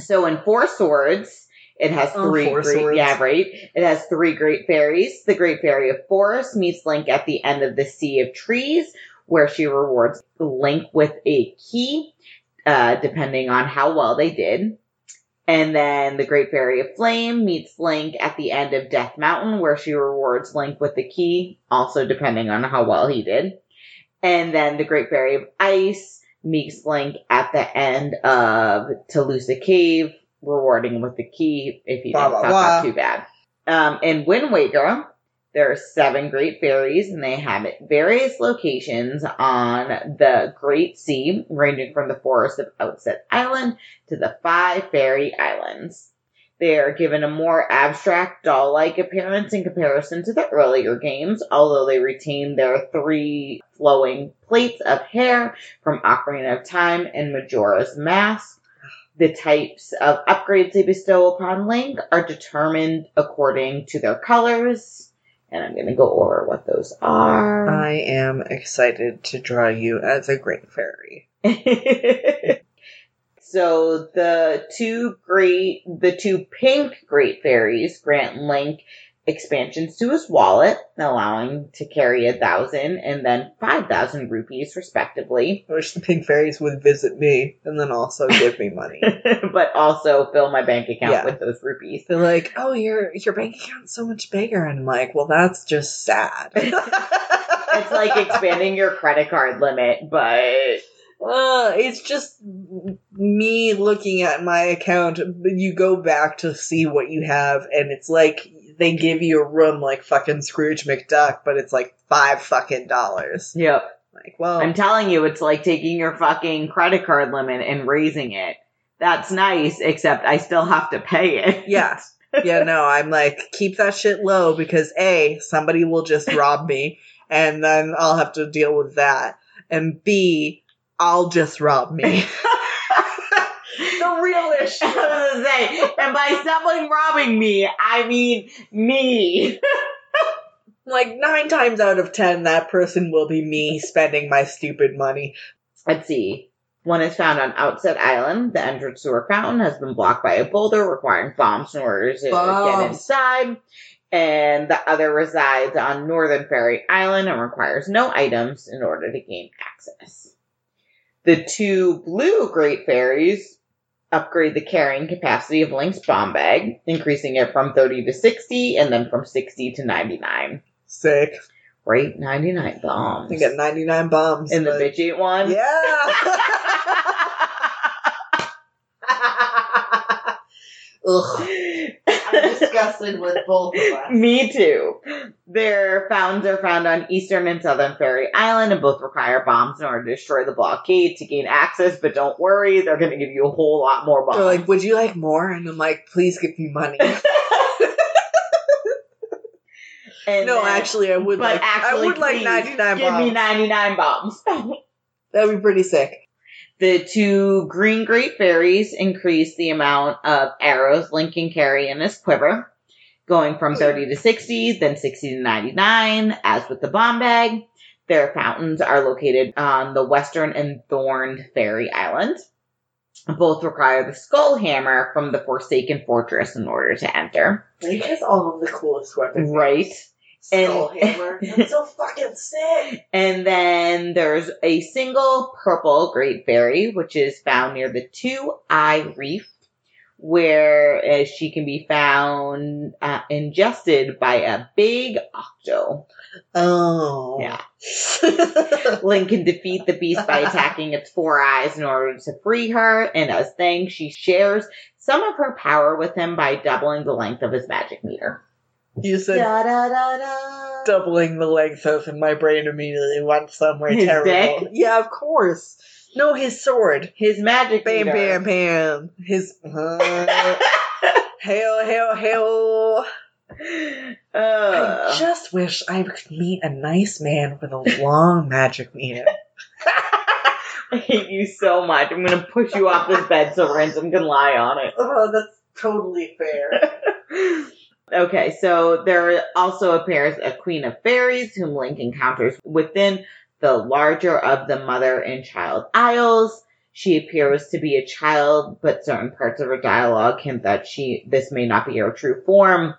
So in Four Swords, it has Oh, three Four great, Swords. yeah, right. It has three great fairies. The Great Fairy of Forest meets Link at the end of the Sea of Trees, where she rewards Link with a key, uh, depending on how well they did. And then the Great Fairy of Flame meets Link at the end of Death Mountain, where she rewards Link with the key, also depending on how well he did. And then the Great Fairy of Ice meets Link at the end of Talus Cave, rewarding with the key if he Blah, didn't blah, too bad. Um, in Wind Waker, there are seven great fairies, and they have various locations on the Great Sea, ranging from the forest of Outset Island to the five fairy islands. They are given a more abstract, doll like appearance in comparison to the earlier games, although they retain their three flowing plates of hair from Ocarina of Time and Majora's Mask. The types of upgrades they bestow upon Link are determined according to their colors, and I'm going to go over what those are. I am excited to draw you as a great fairy. so the two great, the two pink great fairies grant Link expansions to his wallet, allowing to carry a thousand and then five thousand rupees respectively, I wish the pink fairies would visit me and then also give me money. but also fill my bank account Yeah. with those rupees. They're like, "Oh, your your bank account's so much bigger," and I'm like, "Well, that's just sad." It's like expanding your credit card limit, but Uh, it's just me looking at my account. You go back to see what you have, and it's like they give you a room like fucking Scrooge McDuck, but it's like five fucking dollars. yep. Like, well, I'm telling you, it's like taking your fucking credit card limit and raising it. That's nice, except I still have to pay it. yeah, yeah, no, I'm like keep that shit low because a somebody will just rob me, and then I'll have to deal with that, and b I'll just rob me. the real issue. I was gonna say, and by someone robbing me, I mean me. Like nine times out of ten, that person will be me spending my stupid money. Let's see. One is found on Outset Island. The entrance sewer fountain has been blocked by a boulder requiring bombs in order to get oh. inside. And the other resides on Northern Fairy Island and requires no items in order to gain access. The two blue Great Fairies upgrade the carrying capacity of Link's bomb bag, increasing it from 30 to 60 and then from 60 to 99. Sick. Right? 99 bombs. I got 99 bombs. In the but- bitch ain't one? Yeah. Ugh. I'm disgusted with both of us. Me too. Their founds are found on Eastern and Southern Fairy Island and both require bombs in order to destroy the blockade to gain access, but don't worry, they're going to give you a whole lot more bombs. They're like, would you like more? And I'm like, please give me money. And no, then- actually, I would but like. I actually, would like please, 99 Give bombs. me 99 bombs. That'd be pretty sick. The two green great fairies increase the amount of arrows Link can carry in his quiver, going from 30 to 60, then 60 to 99, as with the bomb bag. Their fountains are located on the western and thorned fairy island. Both require the skull hammer from the Forsaken Fortress in order to enter. He has all of the coolest weapons. Right. Skull And- hammer. That's so fucking sick. And then there's a single purple great fairy, which is found near the Two Eye Reef, where uh, she can be found uh, ingested by a big octo. Oh. Yeah. Link can defeat the beast by attacking its four eyes in order to free her, and as thanks, she shares some of her power with him by doubling the length of his magic meter. You said Da, da, da, doubling the length of, and my brain immediately went somewhere His terrible. Yeah, of course. No, his sword. His magic Bam, meter. bam, bam. His. Uh, hail, hail, hail. I Uh, just wish I could meet a nice man with a long magic meter. I hate you so much. I'm gonna push you off this bed so Ransom can lie on it. Oh, that's totally fair. Okay, so there also appears a Queen of Fairies whom Link encounters within the larger of the Mother and Child Isles. She appears to be a child, but certain parts of her dialogue hint that she this may not be her true form.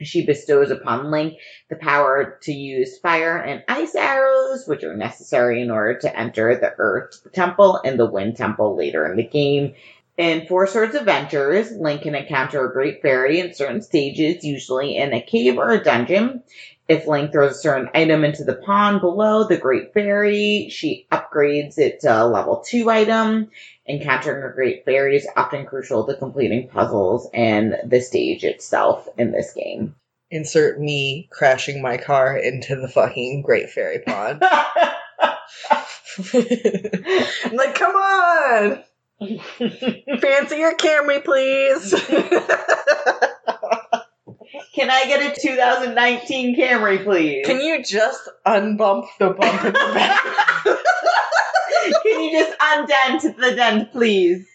She bestows upon Link the power to use fire and ice arrows, which are necessary in order to enter the Earth Temple and the Wind Temple later in the game. In Four Swords Adventures, Link can encounter a great fairy in certain stages, usually in a cave or a dungeon. If Link throws a certain item into the pond below the Great Fairy, she upgrades it to a level 2 item. Encountering a Great Fairy is often crucial to completing puzzles and the stage itself in this game. Insert me crashing my car into the fucking Great Fairy Pond. I'm like, come on! Fancy your Camry, please! Can I get a 2019 Camry, please? Can you just unbump the bump in the back? Can you just undent the dent, please?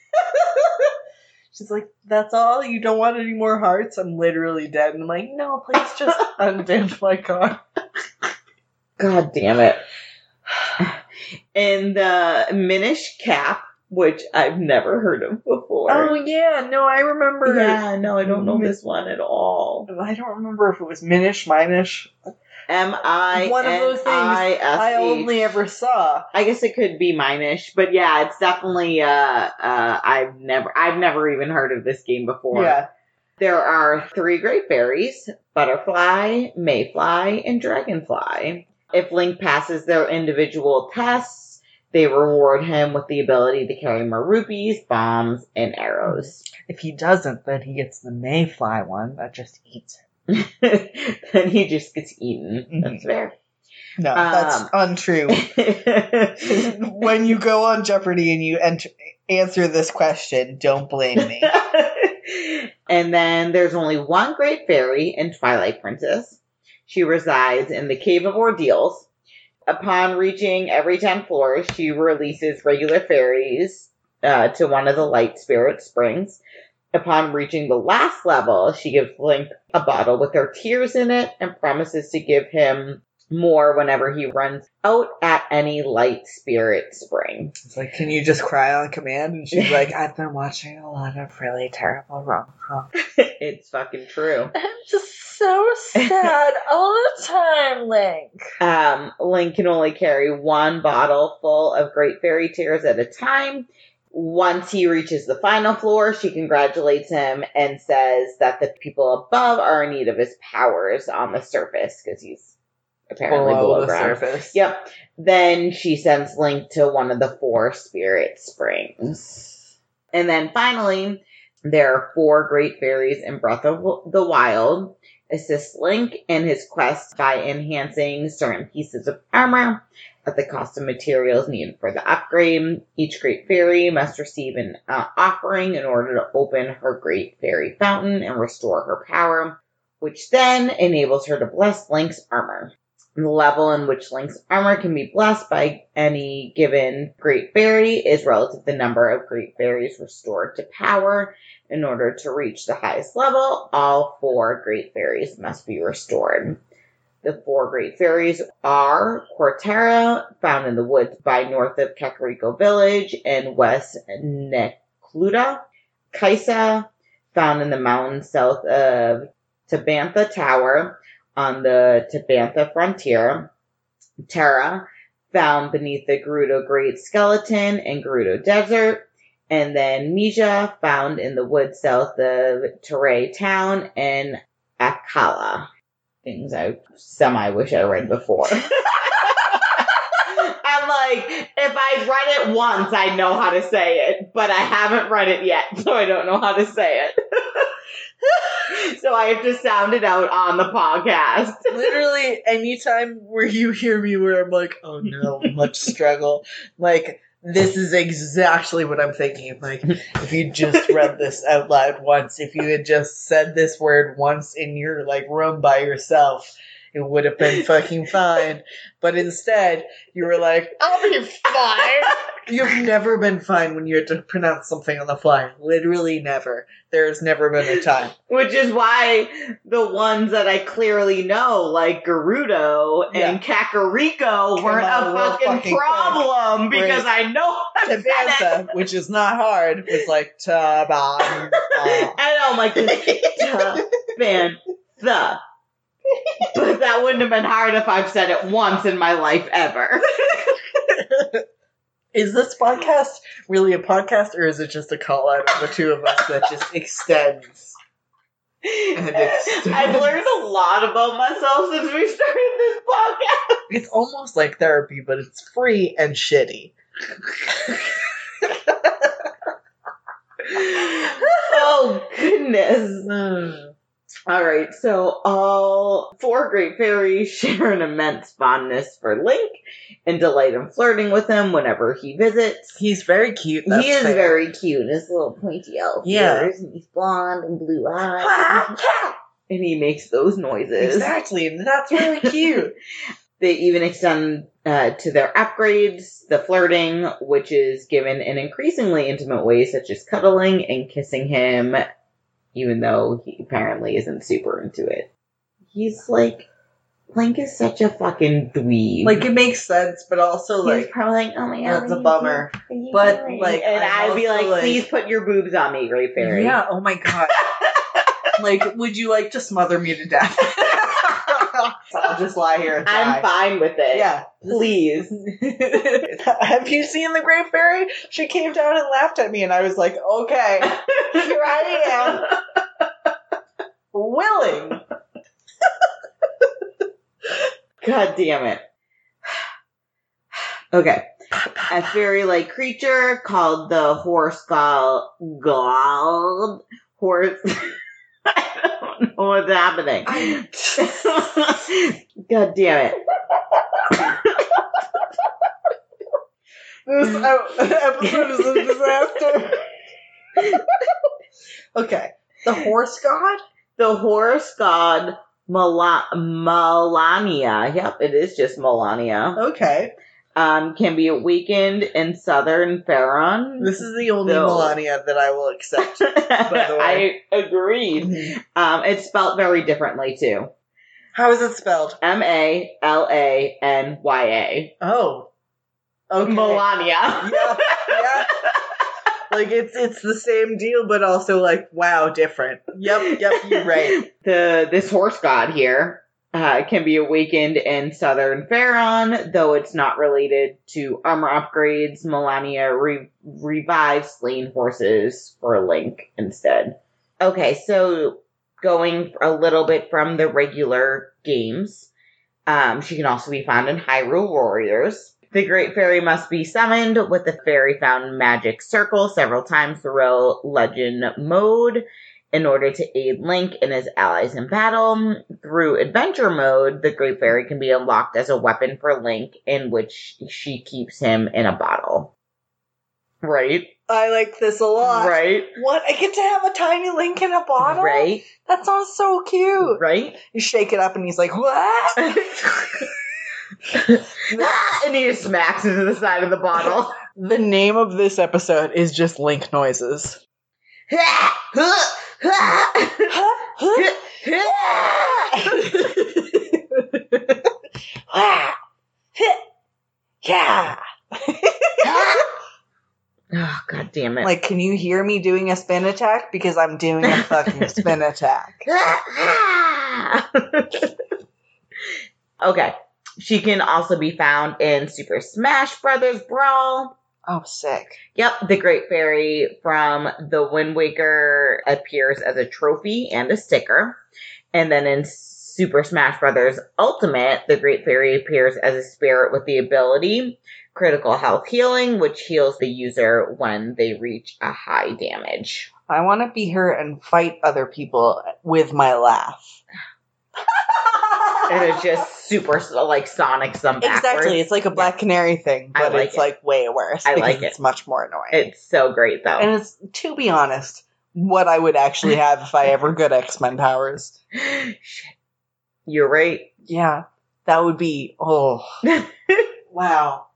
She's like, that's all? You don't want any more hearts? I'm literally dead. And I'm like, no, please just undent my car. God damn it. And the Minish Cap, which I've never heard of before. Oh, yeah, no, I remember. yeah, no, I don't know this one at all. I don't remember if it was Minish, Minish. M I One of those things I only ever saw. I guess it could be Minish, but yeah, it's definitely uh uh I've never I've never even heard of this game before. Yeah. There are three great fairies butterfly, mayfly, and dragonfly. If Link passes their individual tests, they reward him with the ability to carry more rupees, bombs, and arrows. If he doesn't, then he gets the Mayfly one that just eats him. then he just gets eaten. That's fair. No, Um, that's untrue. when you go on Jeopardy and you enter, answer this question, don't blame me. and then there's only one great fairy in Twilight Princess. She resides in the Cave of Ordeals. Upon reaching every 10 floors, she releases regular fairies uh, to one of the light spirit springs. Upon reaching the last level, she gives Link a bottle with her tears in it and promises to give him more whenever he runs out at any light spirit spring. It's like, can you just cry on command? And she's like, I've been watching a lot of really terrible rom coms. it's fucking true. I'm just so sad all the time, Link. Um, Link can only carry one bottle full of Great Fairy Tears at a time. Once he reaches the final floor, she congratulates him and says that the people above are in need of his powers on the surface because he's apparently below, Below the ground. surface. Yep. Then she sends Link to one of the four spirit springs. And then finally, there are four great fairies in Breath of the Wild. Assist Link in his quest by enhancing certain pieces of armor at the cost of materials needed for the upgrade. Each great fairy must receive an uh, offering in order to open her great fairy fountain and restore her power, which then enables her to bless Link's armor. The level in which Link's armor can be blessed by any given Great Fairy is relative to the number of Great Fairies restored to power. In order to reach the highest level, all four Great Fairies must be restored. The four Great Fairies are Cortera, found in the woods by north of Kakariko Village and west Necluda. Kaysa, found in the mountains south of Tabantha Tower on the Tabantha frontier. Tera, found beneath the Gerudo Great Skeleton in Gerudo Desert. And then Mija, found in the woods south of Tarrey Town in Akkala. Things I semi wish I read before. I'm like, if I read it once, I know how to say it, but I haven't read it yet, so I don't know how to say it. so I have to sound it out on the podcast. Literally, anytime where you hear me where I'm like, oh no, much struggle. Like, this is exactly what I'm thinking. Like, if you just read this out loud once, if you had just said this word once in your like room by yourself, it would have been fucking fine. But instead, you were like, I'll be fine. You've never been fine when you had to pronounce something on the fly. Literally never. There's never been a time. Which is why the ones that I clearly know, like Gerudo and Kakariko, Come weren't on, a fucking, fucking problem quick. because I know say which is not hard, was like Tabantha. I know, I'm like, Tabantha. But that wouldn't have been hard if I've said it once in my life ever. Is this podcast really a podcast, or is it just a call out of the two of us that just extends? And extends. I've learned a lot about myself since we started this podcast. It's almost like therapy, but it's free and shitty. oh goodness. Hmm. All right, so all four great fairies share an immense fondness for Link and delight in flirting with him whenever he visits. He's very cute. he is very cute. His little pointy elf Yeah. ears, and he's blonde and blue eyes, and he makes those noises. exactly, and that's really cute. They even extend uh, to their upgrades, the flirting, which is given in increasingly intimate ways, such as cuddling and kissing him, even though he apparently isn't super into it. He's like, Link is such a fucking dweeb. like it makes sense, but also He's like probably like, oh my god, that's a what are you bummer. doing? What are you But, doing?" like, and I'm I'd be like, like- please put your boobs on me, Great Fairy. Yeah. Oh my god. like, would you like to smother me to death? I'll just lie here and die. I'm fine with it. Yeah. Please. Have you seen the Great Fairy? She came down and laughed at me, and I was like, okay, here I am, willing. God damn it. Okay. A fairy like creature called the horse gal gold horse don't know what's happening. God damn it. This episode is a disaster. okay. The horse god? The horse god Mela- Melania. Yep, it is just Melania. Okay. Um, can be awakened in southern Faron. This is the only. Melania that I will accept. the I agreed. Um, it's spelled very differently too. How is it spelled? M A L A N Y A. Oh. Okay. Melania. Yeah, yeah. Like it's it's the same deal, but also like wow, different. Yep, yep, you're right. The this horse god here uh, can be awakened in southern Faron, though it's not related to armor upgrades. Melania re- revives slain horses for Link instead. Okay, so going a little bit from the regular games, um, she can also be found in Hyrule Warriors. The Great Fairy must be summoned with the Fairy Fountain Magic Circle several times throughout Legend mode in order to aid Link and his allies in battle. Through Adventure mode, the Great Fairy can be unlocked as a weapon for Link, in which she keeps him in a bottle. Right? I like this a lot. Right? What? I get to have a tiny link in a bottle? Right? That sounds so cute. Right? You shake it up and he's like, what? and he just smacks into the side of the bottle. the name of this episode is just link noises. Yeah. oh, god damn it. Like, can you hear me doing a spin attack? Because I'm doing a fucking spin attack. okay. She can also be found in Super Smash Brothers Brawl. Oh, sick. Yep, the Great Fairy from the Wind Waker appears as a trophy and a sticker. And then in Super Smash Brothers Ultimate, the Great Fairy appears as a spirit with the ability critical health healing, which heals the user when they reach a high damage. I want to be her and fight other people with my laugh. And it's just super like Sonic some backwards. Exactly. It's like a Black Canary thing, but like it's it. like way worse. I like it. It's much more annoying. It's so great though. and it's, to be honest, what I would actually have if I ever got X Men powers. Shit. You're right. Yeah. That would be, oh. wow.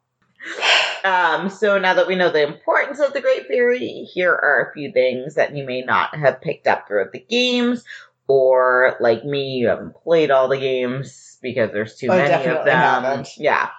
Um, so now that we know the importance of the Great Fairy, here are a few things that you may not have picked up throughout the games, or like me, you haven't played all the games because there's too I many of them. haven't. Yeah.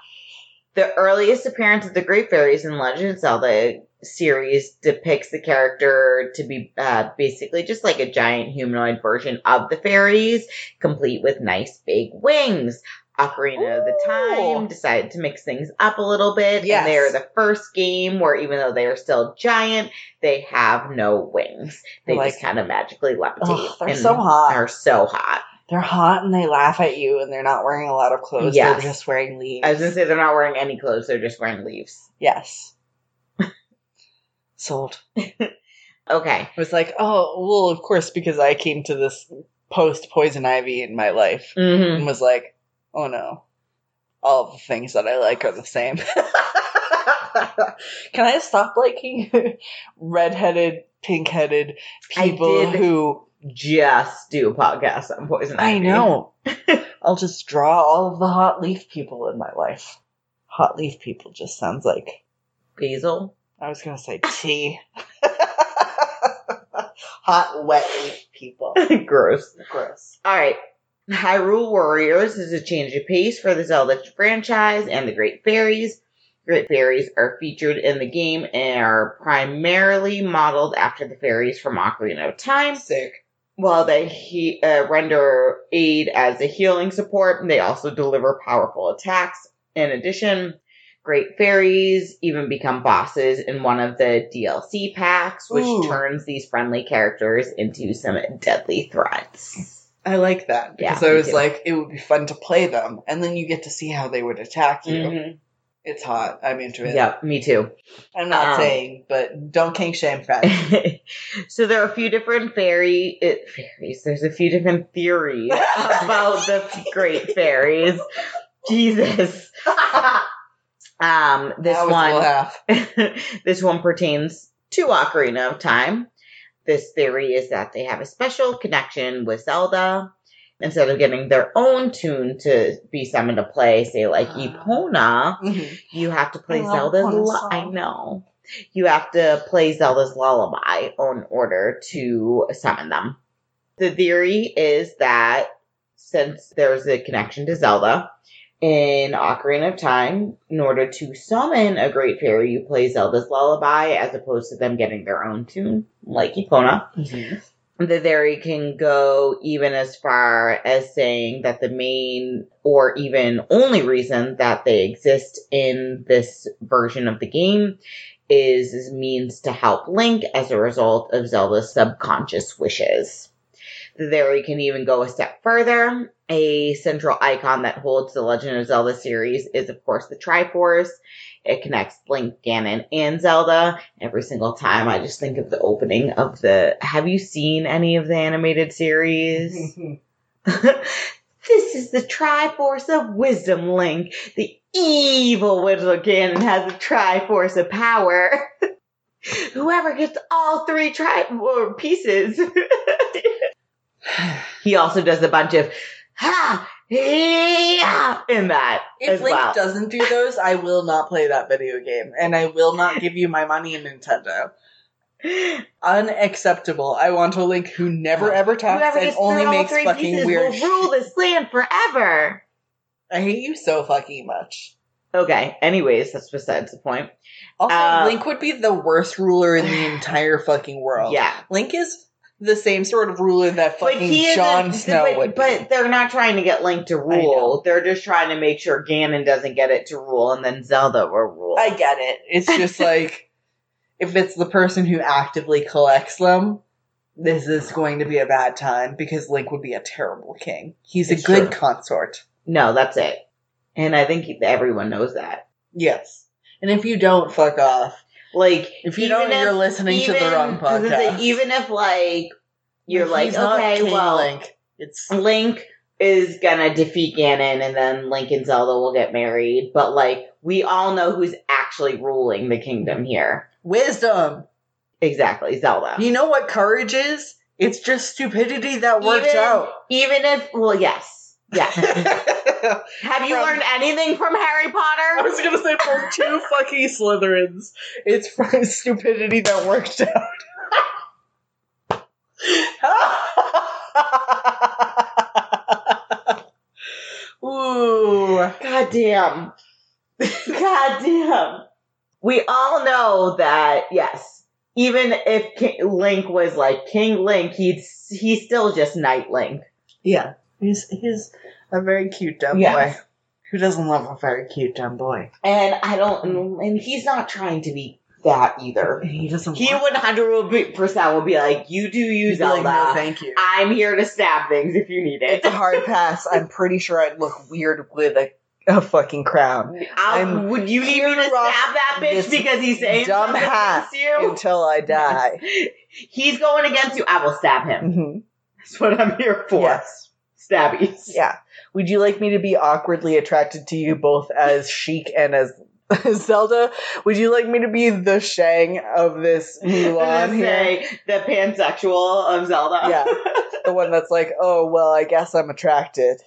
The earliest appearance of the Great Fairies in Legend of Zelda series depicts the character to be uh, basically just like a giant humanoid version of the fairies, complete with nice big wings. Ocarina of the Time decided to mix things up a little bit. Yes. And they're the first game where even though they are still giant, they have no wings. They Like- just kind of magically levitate. Ugh, they're so hot. They're so hot. They're hot and they laugh at you and they're not wearing a lot of clothes. Yes. They're just wearing leaves. I was gonna say they're not wearing any clothes; they're just wearing leaves. yes. Sold. Okay. I was like, oh, well, of course, because I came to this post poison ivy in my life Mm-hmm. and was like, oh no, all the things that I like are the same. Can I stop liking redheaded, pink headed I people did- who Just do a podcast on poison. ivy? I know? I'll just draw all of the hot leaf people in my life. Hot leaf people just sounds like Basil. I was gonna say tea. hot wet leaf people. Gross. Gross. All right. Hyrule Warriors is a change of pace for the Zelda franchise and the Great Fairies. Great Fairies are featured in the game and are primarily modeled after the fairies from Ocarina of Time. Sick. While they he, uh, render aid as a healing support, they also deliver powerful attacks. In addition, Great Fairies even become bosses in one of the DLC packs, which Ooh. turns these friendly characters into some deadly threats. I like that Yeah, because I was too. like, it would be fun to play them, and then you get to see how they would attack you. Mhm. It's hot. I'm into it. Yeah, me too. I'm not Um, saying, but don't kink shame Fred. so there are a few different fairy it, fairies. There's a few different theories about the great fairies. Jesus. Um, this That was a one, this one pertains to Ocarina of Time. This theory is that they have a special connection with Zelda. Instead of getting their own tune to be summoned to play, say like Ah. Epona, Mhm. you have to play I Zelda's. Lu- I know. You have to play Zelda's lullaby in order to summon them. The theory is that since there's a connection to Zelda in Ocarina of Time, in order to summon a great fairy, you play Zelda's lullaby as opposed to them getting their own tune, like Epona. Mm-hmm. The theory can go even as far as saying that the main or even only reason that they exist in this version of the game is means to help Link as a result of Zelda's subconscious wishes. The theory can even go a step further. A central icon that holds the Legend of Zelda series is, of course, the Triforce. It connects Link, Ganon, and Zelda. Every single time I just think of the opening of the. Have you seen any of the animated series? this is the Triforce of Wisdom, Link. The evil Wizard Ganon has a Triforce of power. Whoever gets all three tri- pieces. he also does a bunch of ha yeah in that If Link well. doesn't do those, I will not play that video game, and I will not give you my money in Nintendo. Unacceptable. I want a Link who never ever talks Whoever and only makes fucking weird. will rule this land forever. I hate you so fucking much. Okay. Anyways, that's besides the point. Also, Uh, Link would be the worst ruler in the entire fucking world. Yeah. Link is the same sort of ruler that fucking Jon Snow but, would be. but they're not trying to get Link to rule. They're just trying to make sure Ganon doesn't get it to rule, and then Zelda will rule. I get it. It's just like if it's the person who actively collects them, this is going to be a bad time because Link would be a terrible king. He's It's a good true. consort. no, that's it. And I think everyone knows that. Yes. And if you don't, fuck off. Like, If you don't, you're listening to the wrong I was gonna say, podcast. even if like you're If like, okay, well, Link. It's Link is gonna defeat Ganon, and then Link and Zelda will get married. But like, we all know who's actually ruling the kingdom here. wisdom. Exactly, Zelda. You know what courage is? It's just stupidity that works Even- out. Even if, well, yes, yes. Have you From- learned anything from Harry Potter? I was gonna say from two fucking Slytherins. It's from stupidity that worked out. Ooh. God damn. God damn. We all know that, yes, even if Ki- Link was like King Link, he'd, he's still just Knight Link. Yeah. He's he's a very cute dumb Yes. boy. Who doesn't love a very cute dumb boy? And I don't, and he's not trying to be that either. He doesn't. He want- would hundred percent will be like, "You do He'd be like, Zelda. no, thank you. I'm here to stab things if you need it." It's a hard pass. I'm pretty sure I'd look weird with a, a fucking crown I'll- I'm would you need me to stab that bitch because he's saying dumb something hat against you? until I die. He's going against you. I will stab him. Mhm. That's what I'm here for. Yes. Stabbies. Yeah. Would you like me to be awkwardly attracted to you both as Sheik and as Zelda? Would you like me to be the Shang of this Mulan here? the pansexual of Zelda. Yeah. The one that's like, oh well, I guess I'm attracted.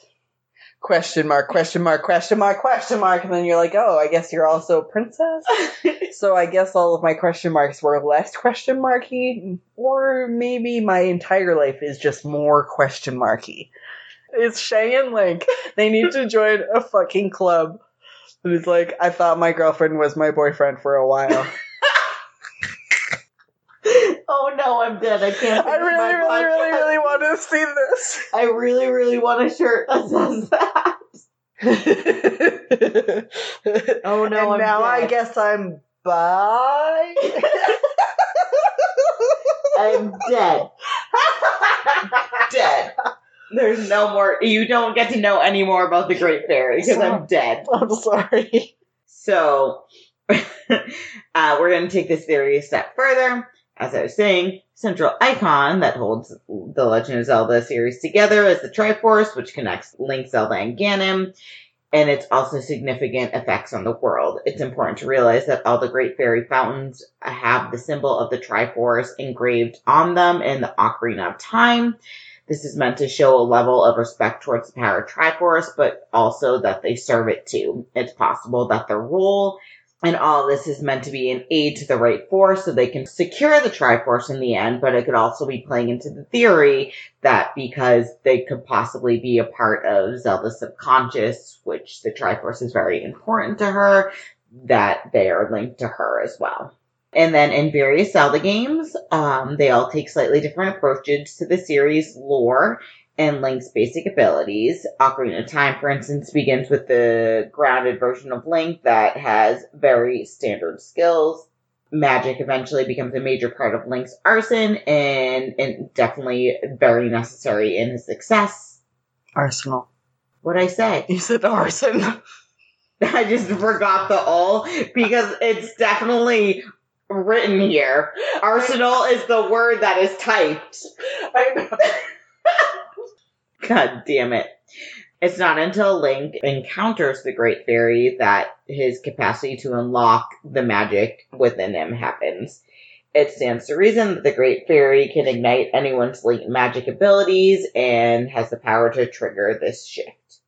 Question mark, question mark, question mark, question mark, and then you're like, oh, I guess you're also a princess. so I guess all of my question marks were less question marky, or maybe my entire life is just more question marky. It's Shang and Link. They need to join a fucking club. It's like I thought my girlfriend was my boyfriend for a while. oh no, I'm dead. I can't. I really, really, really, really want to see this. I really, really want a shirt that says that. Oh, no, And now I dead. guess I'm bye. I'm dead. dead. There's no more. You don't get to know any more about the Great Fairy because I'm dead. I'm sorry. So, uh, we're going to take this theory a step further. As I was saying, central icon that holds the Legend of Zelda series together is the Triforce, which connects Link, Zelda, and Ganon. And it's also significant effects on the world. It's important to realize that all the Great Fairy fountains have the symbol of the Triforce engraved on them in the Ocarina of Time. This is meant to show a level of respect towards the power Triforce, but also that they serve it too. It's possible that their role and all this is meant to be an aid to the Triforce so they can secure the Triforce in the end, but it could also be playing into the theory that because they could possibly be a part of Zelda's subconscious, which the Triforce is very important to her, that they are linked to her as well. And then in various Zelda games, um, they all take slightly different approaches to the series lore and Link's basic abilities. Ocarina of Time, for instance, begins with the grounded version of Link that has very standard skills. Magic eventually becomes a major part of Link's arsenal and, and definitely very necessary in his success. Arsenal. What'd I say? You said arson. I just forgot the all because it's definitely written here. Arsenal is the word that is typed. I know. God damn it. It's not until Link encounters the Great Fairy that his capacity to unlock the magic within him happens. It stands to reason that the Great Fairy can ignite anyone's latent magic abilities and has the power to trigger this shift.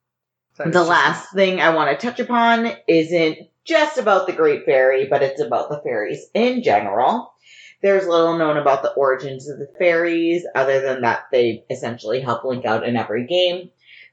The last thing I want to touch upon isn't just about the Great Fairy, but it's about the fairies in general. There's little known about the origins of the fairies, other than that they essentially help Link out in every game.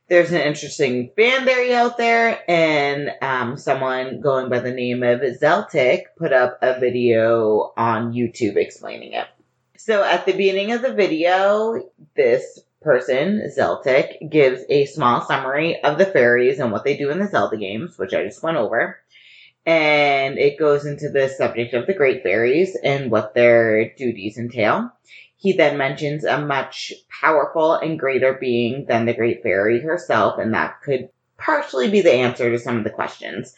There's an interesting fan theory out there, and um, someone going by the name of Zeltik put up a video on YouTube explaining it. So at the beginning of the video, this person, Zeltik, gives a small summary of the fairies and what they do in the Zelda games, which I just went over. And it goes into the subject of the Great Fairies and what their duties entail. He then mentions a much powerful and greater being than the Great Fairy herself, and that could partially be the answer to some of the questions.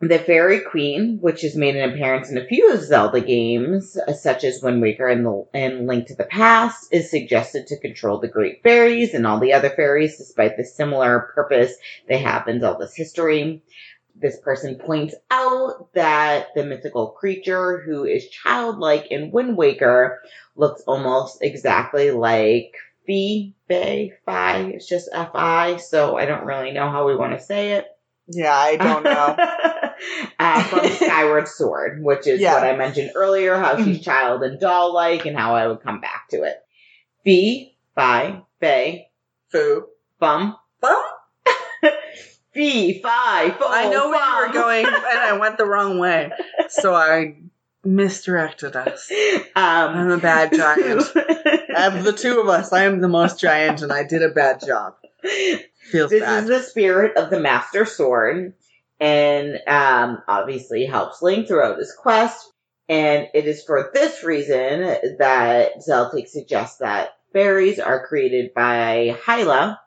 The Fairy Queen, which has made an appearance in a few of Zelda games, such as Wind Waker and, the, and Link to the Past, is suggested to control the Great Fairies and all the other fairies, despite the similar purpose they have in Zelda's history. This person points out that the mythical creature who is childlike in Wind Waker looks almost exactly like Fi, Fi, Fi. It's just F-I, so I don't really know how we want to say it. Yeah, I don't know. uh, from Skyward Sword, which is Yeah. what I mentioned earlier, how she's child and doll like, and how I would come back to it. Fee, Fi, Fae, Foo. Bum. Fee, Fi, Fo, I know where you were going, and I went the wrong way. So I misdirected us. I'm Um, a bad giant. Of the two of us, I am the most giant, and I did a bad job. Feels this bad. is the spirit of the Master Sword, and um, obviously helps Link throughout his quest. And it is for this reason that Zeltik suggests that fairies are created by Hylia.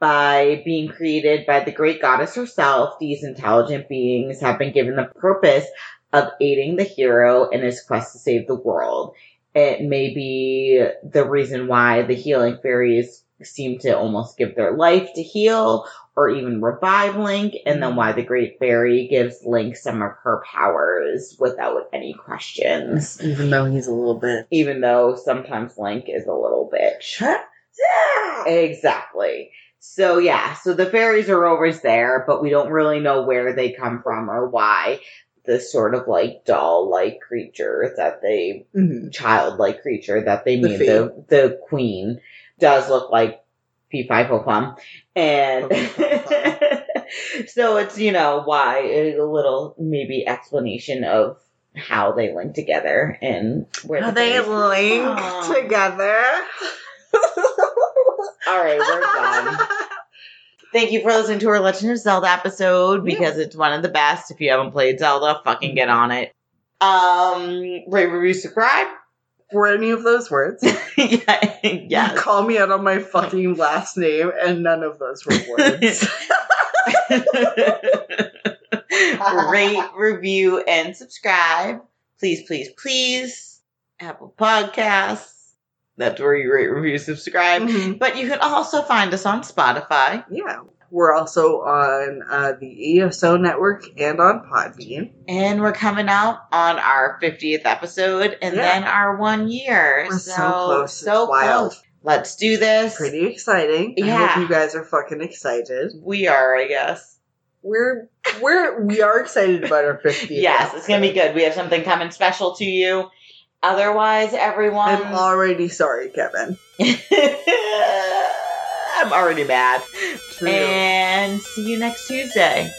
By being created by the great goddess herself, these intelligent beings have been given the purpose of aiding the hero in his quest to save the world. It may be the reason why the healing fairies seem to almost give their life to heal or even revive Link, and then why the Great Fairy gives Link some of her powers without any questions. Even though he's a little bit. Even though sometimes Link is a little bitch. Exactly. So yeah, so the fairies are always there, but we don't really know where they come from or why. This sort of like doll-like creature that they Mhm. childlike creature that they The made the the queen does look like P five Plum, and so it's you know why a little maybe explanation of how they link together and where the they link Aw. together. All right, we're done. Thank you for listening to our Legend of Zelda episode because it's one of the best. If you haven't played Zelda, fucking get on it. Um, rate, review, subscribe. For any of those words, yeah, you yes. call me out on my fucking last name, and none of those were words. Rate, review, and subscribe. Please, please, please. Apple Podcasts. That's where you rate, review, subscribe. Mhm. But you can also find us on Spotify. Yeah. We're also on uh, the ESO network and on Podbean. And we're coming out on our 50th episode and Yeah. then our one year. We're so close, So it's wild. close. Let's do this. Pretty exciting. I Yeah. hope you guys are fucking excited. We are, I guess. We're we're we are excited about our 50th. Yes, it's going to be good. We have something coming special to you. Otherwise, everyone. I'm already sorry, Kevin. I'm already mad. True. And see you next Tuesday.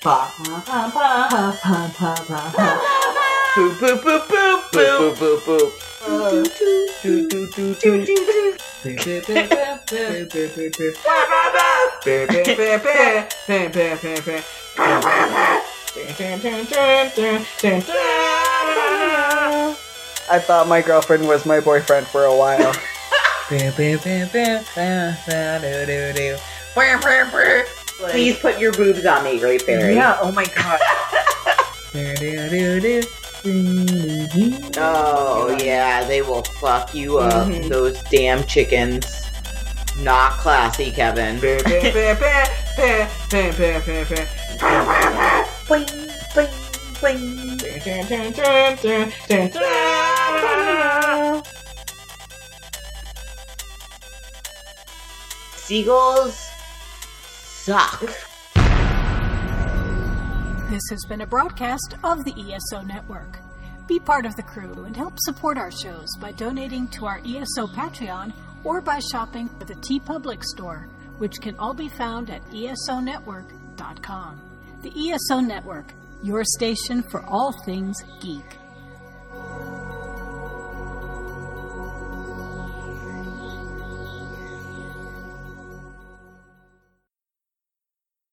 Pa, pa, pa, pa, pa, pa, pa, pa. Boop, boop, boop, boop, boop, boop, boop, boop. Do, do, do, do, do. I thought my girlfriend was my boyfriend for a while. Please put your boobs on me, Great Fairy. Yeah, oh my god. Oh, yeah, they will fuck you up. Mhm. Those damn chickens. Not classy, Kevin. Seagulls suck. This has been a broadcast of the ESO Network. Be part of the crew and help support our shows by donating to our ESO Patreon or by shopping at the TeePublic store, which can all be found at esonetwork.com. The ESO Network, your station for all things geek.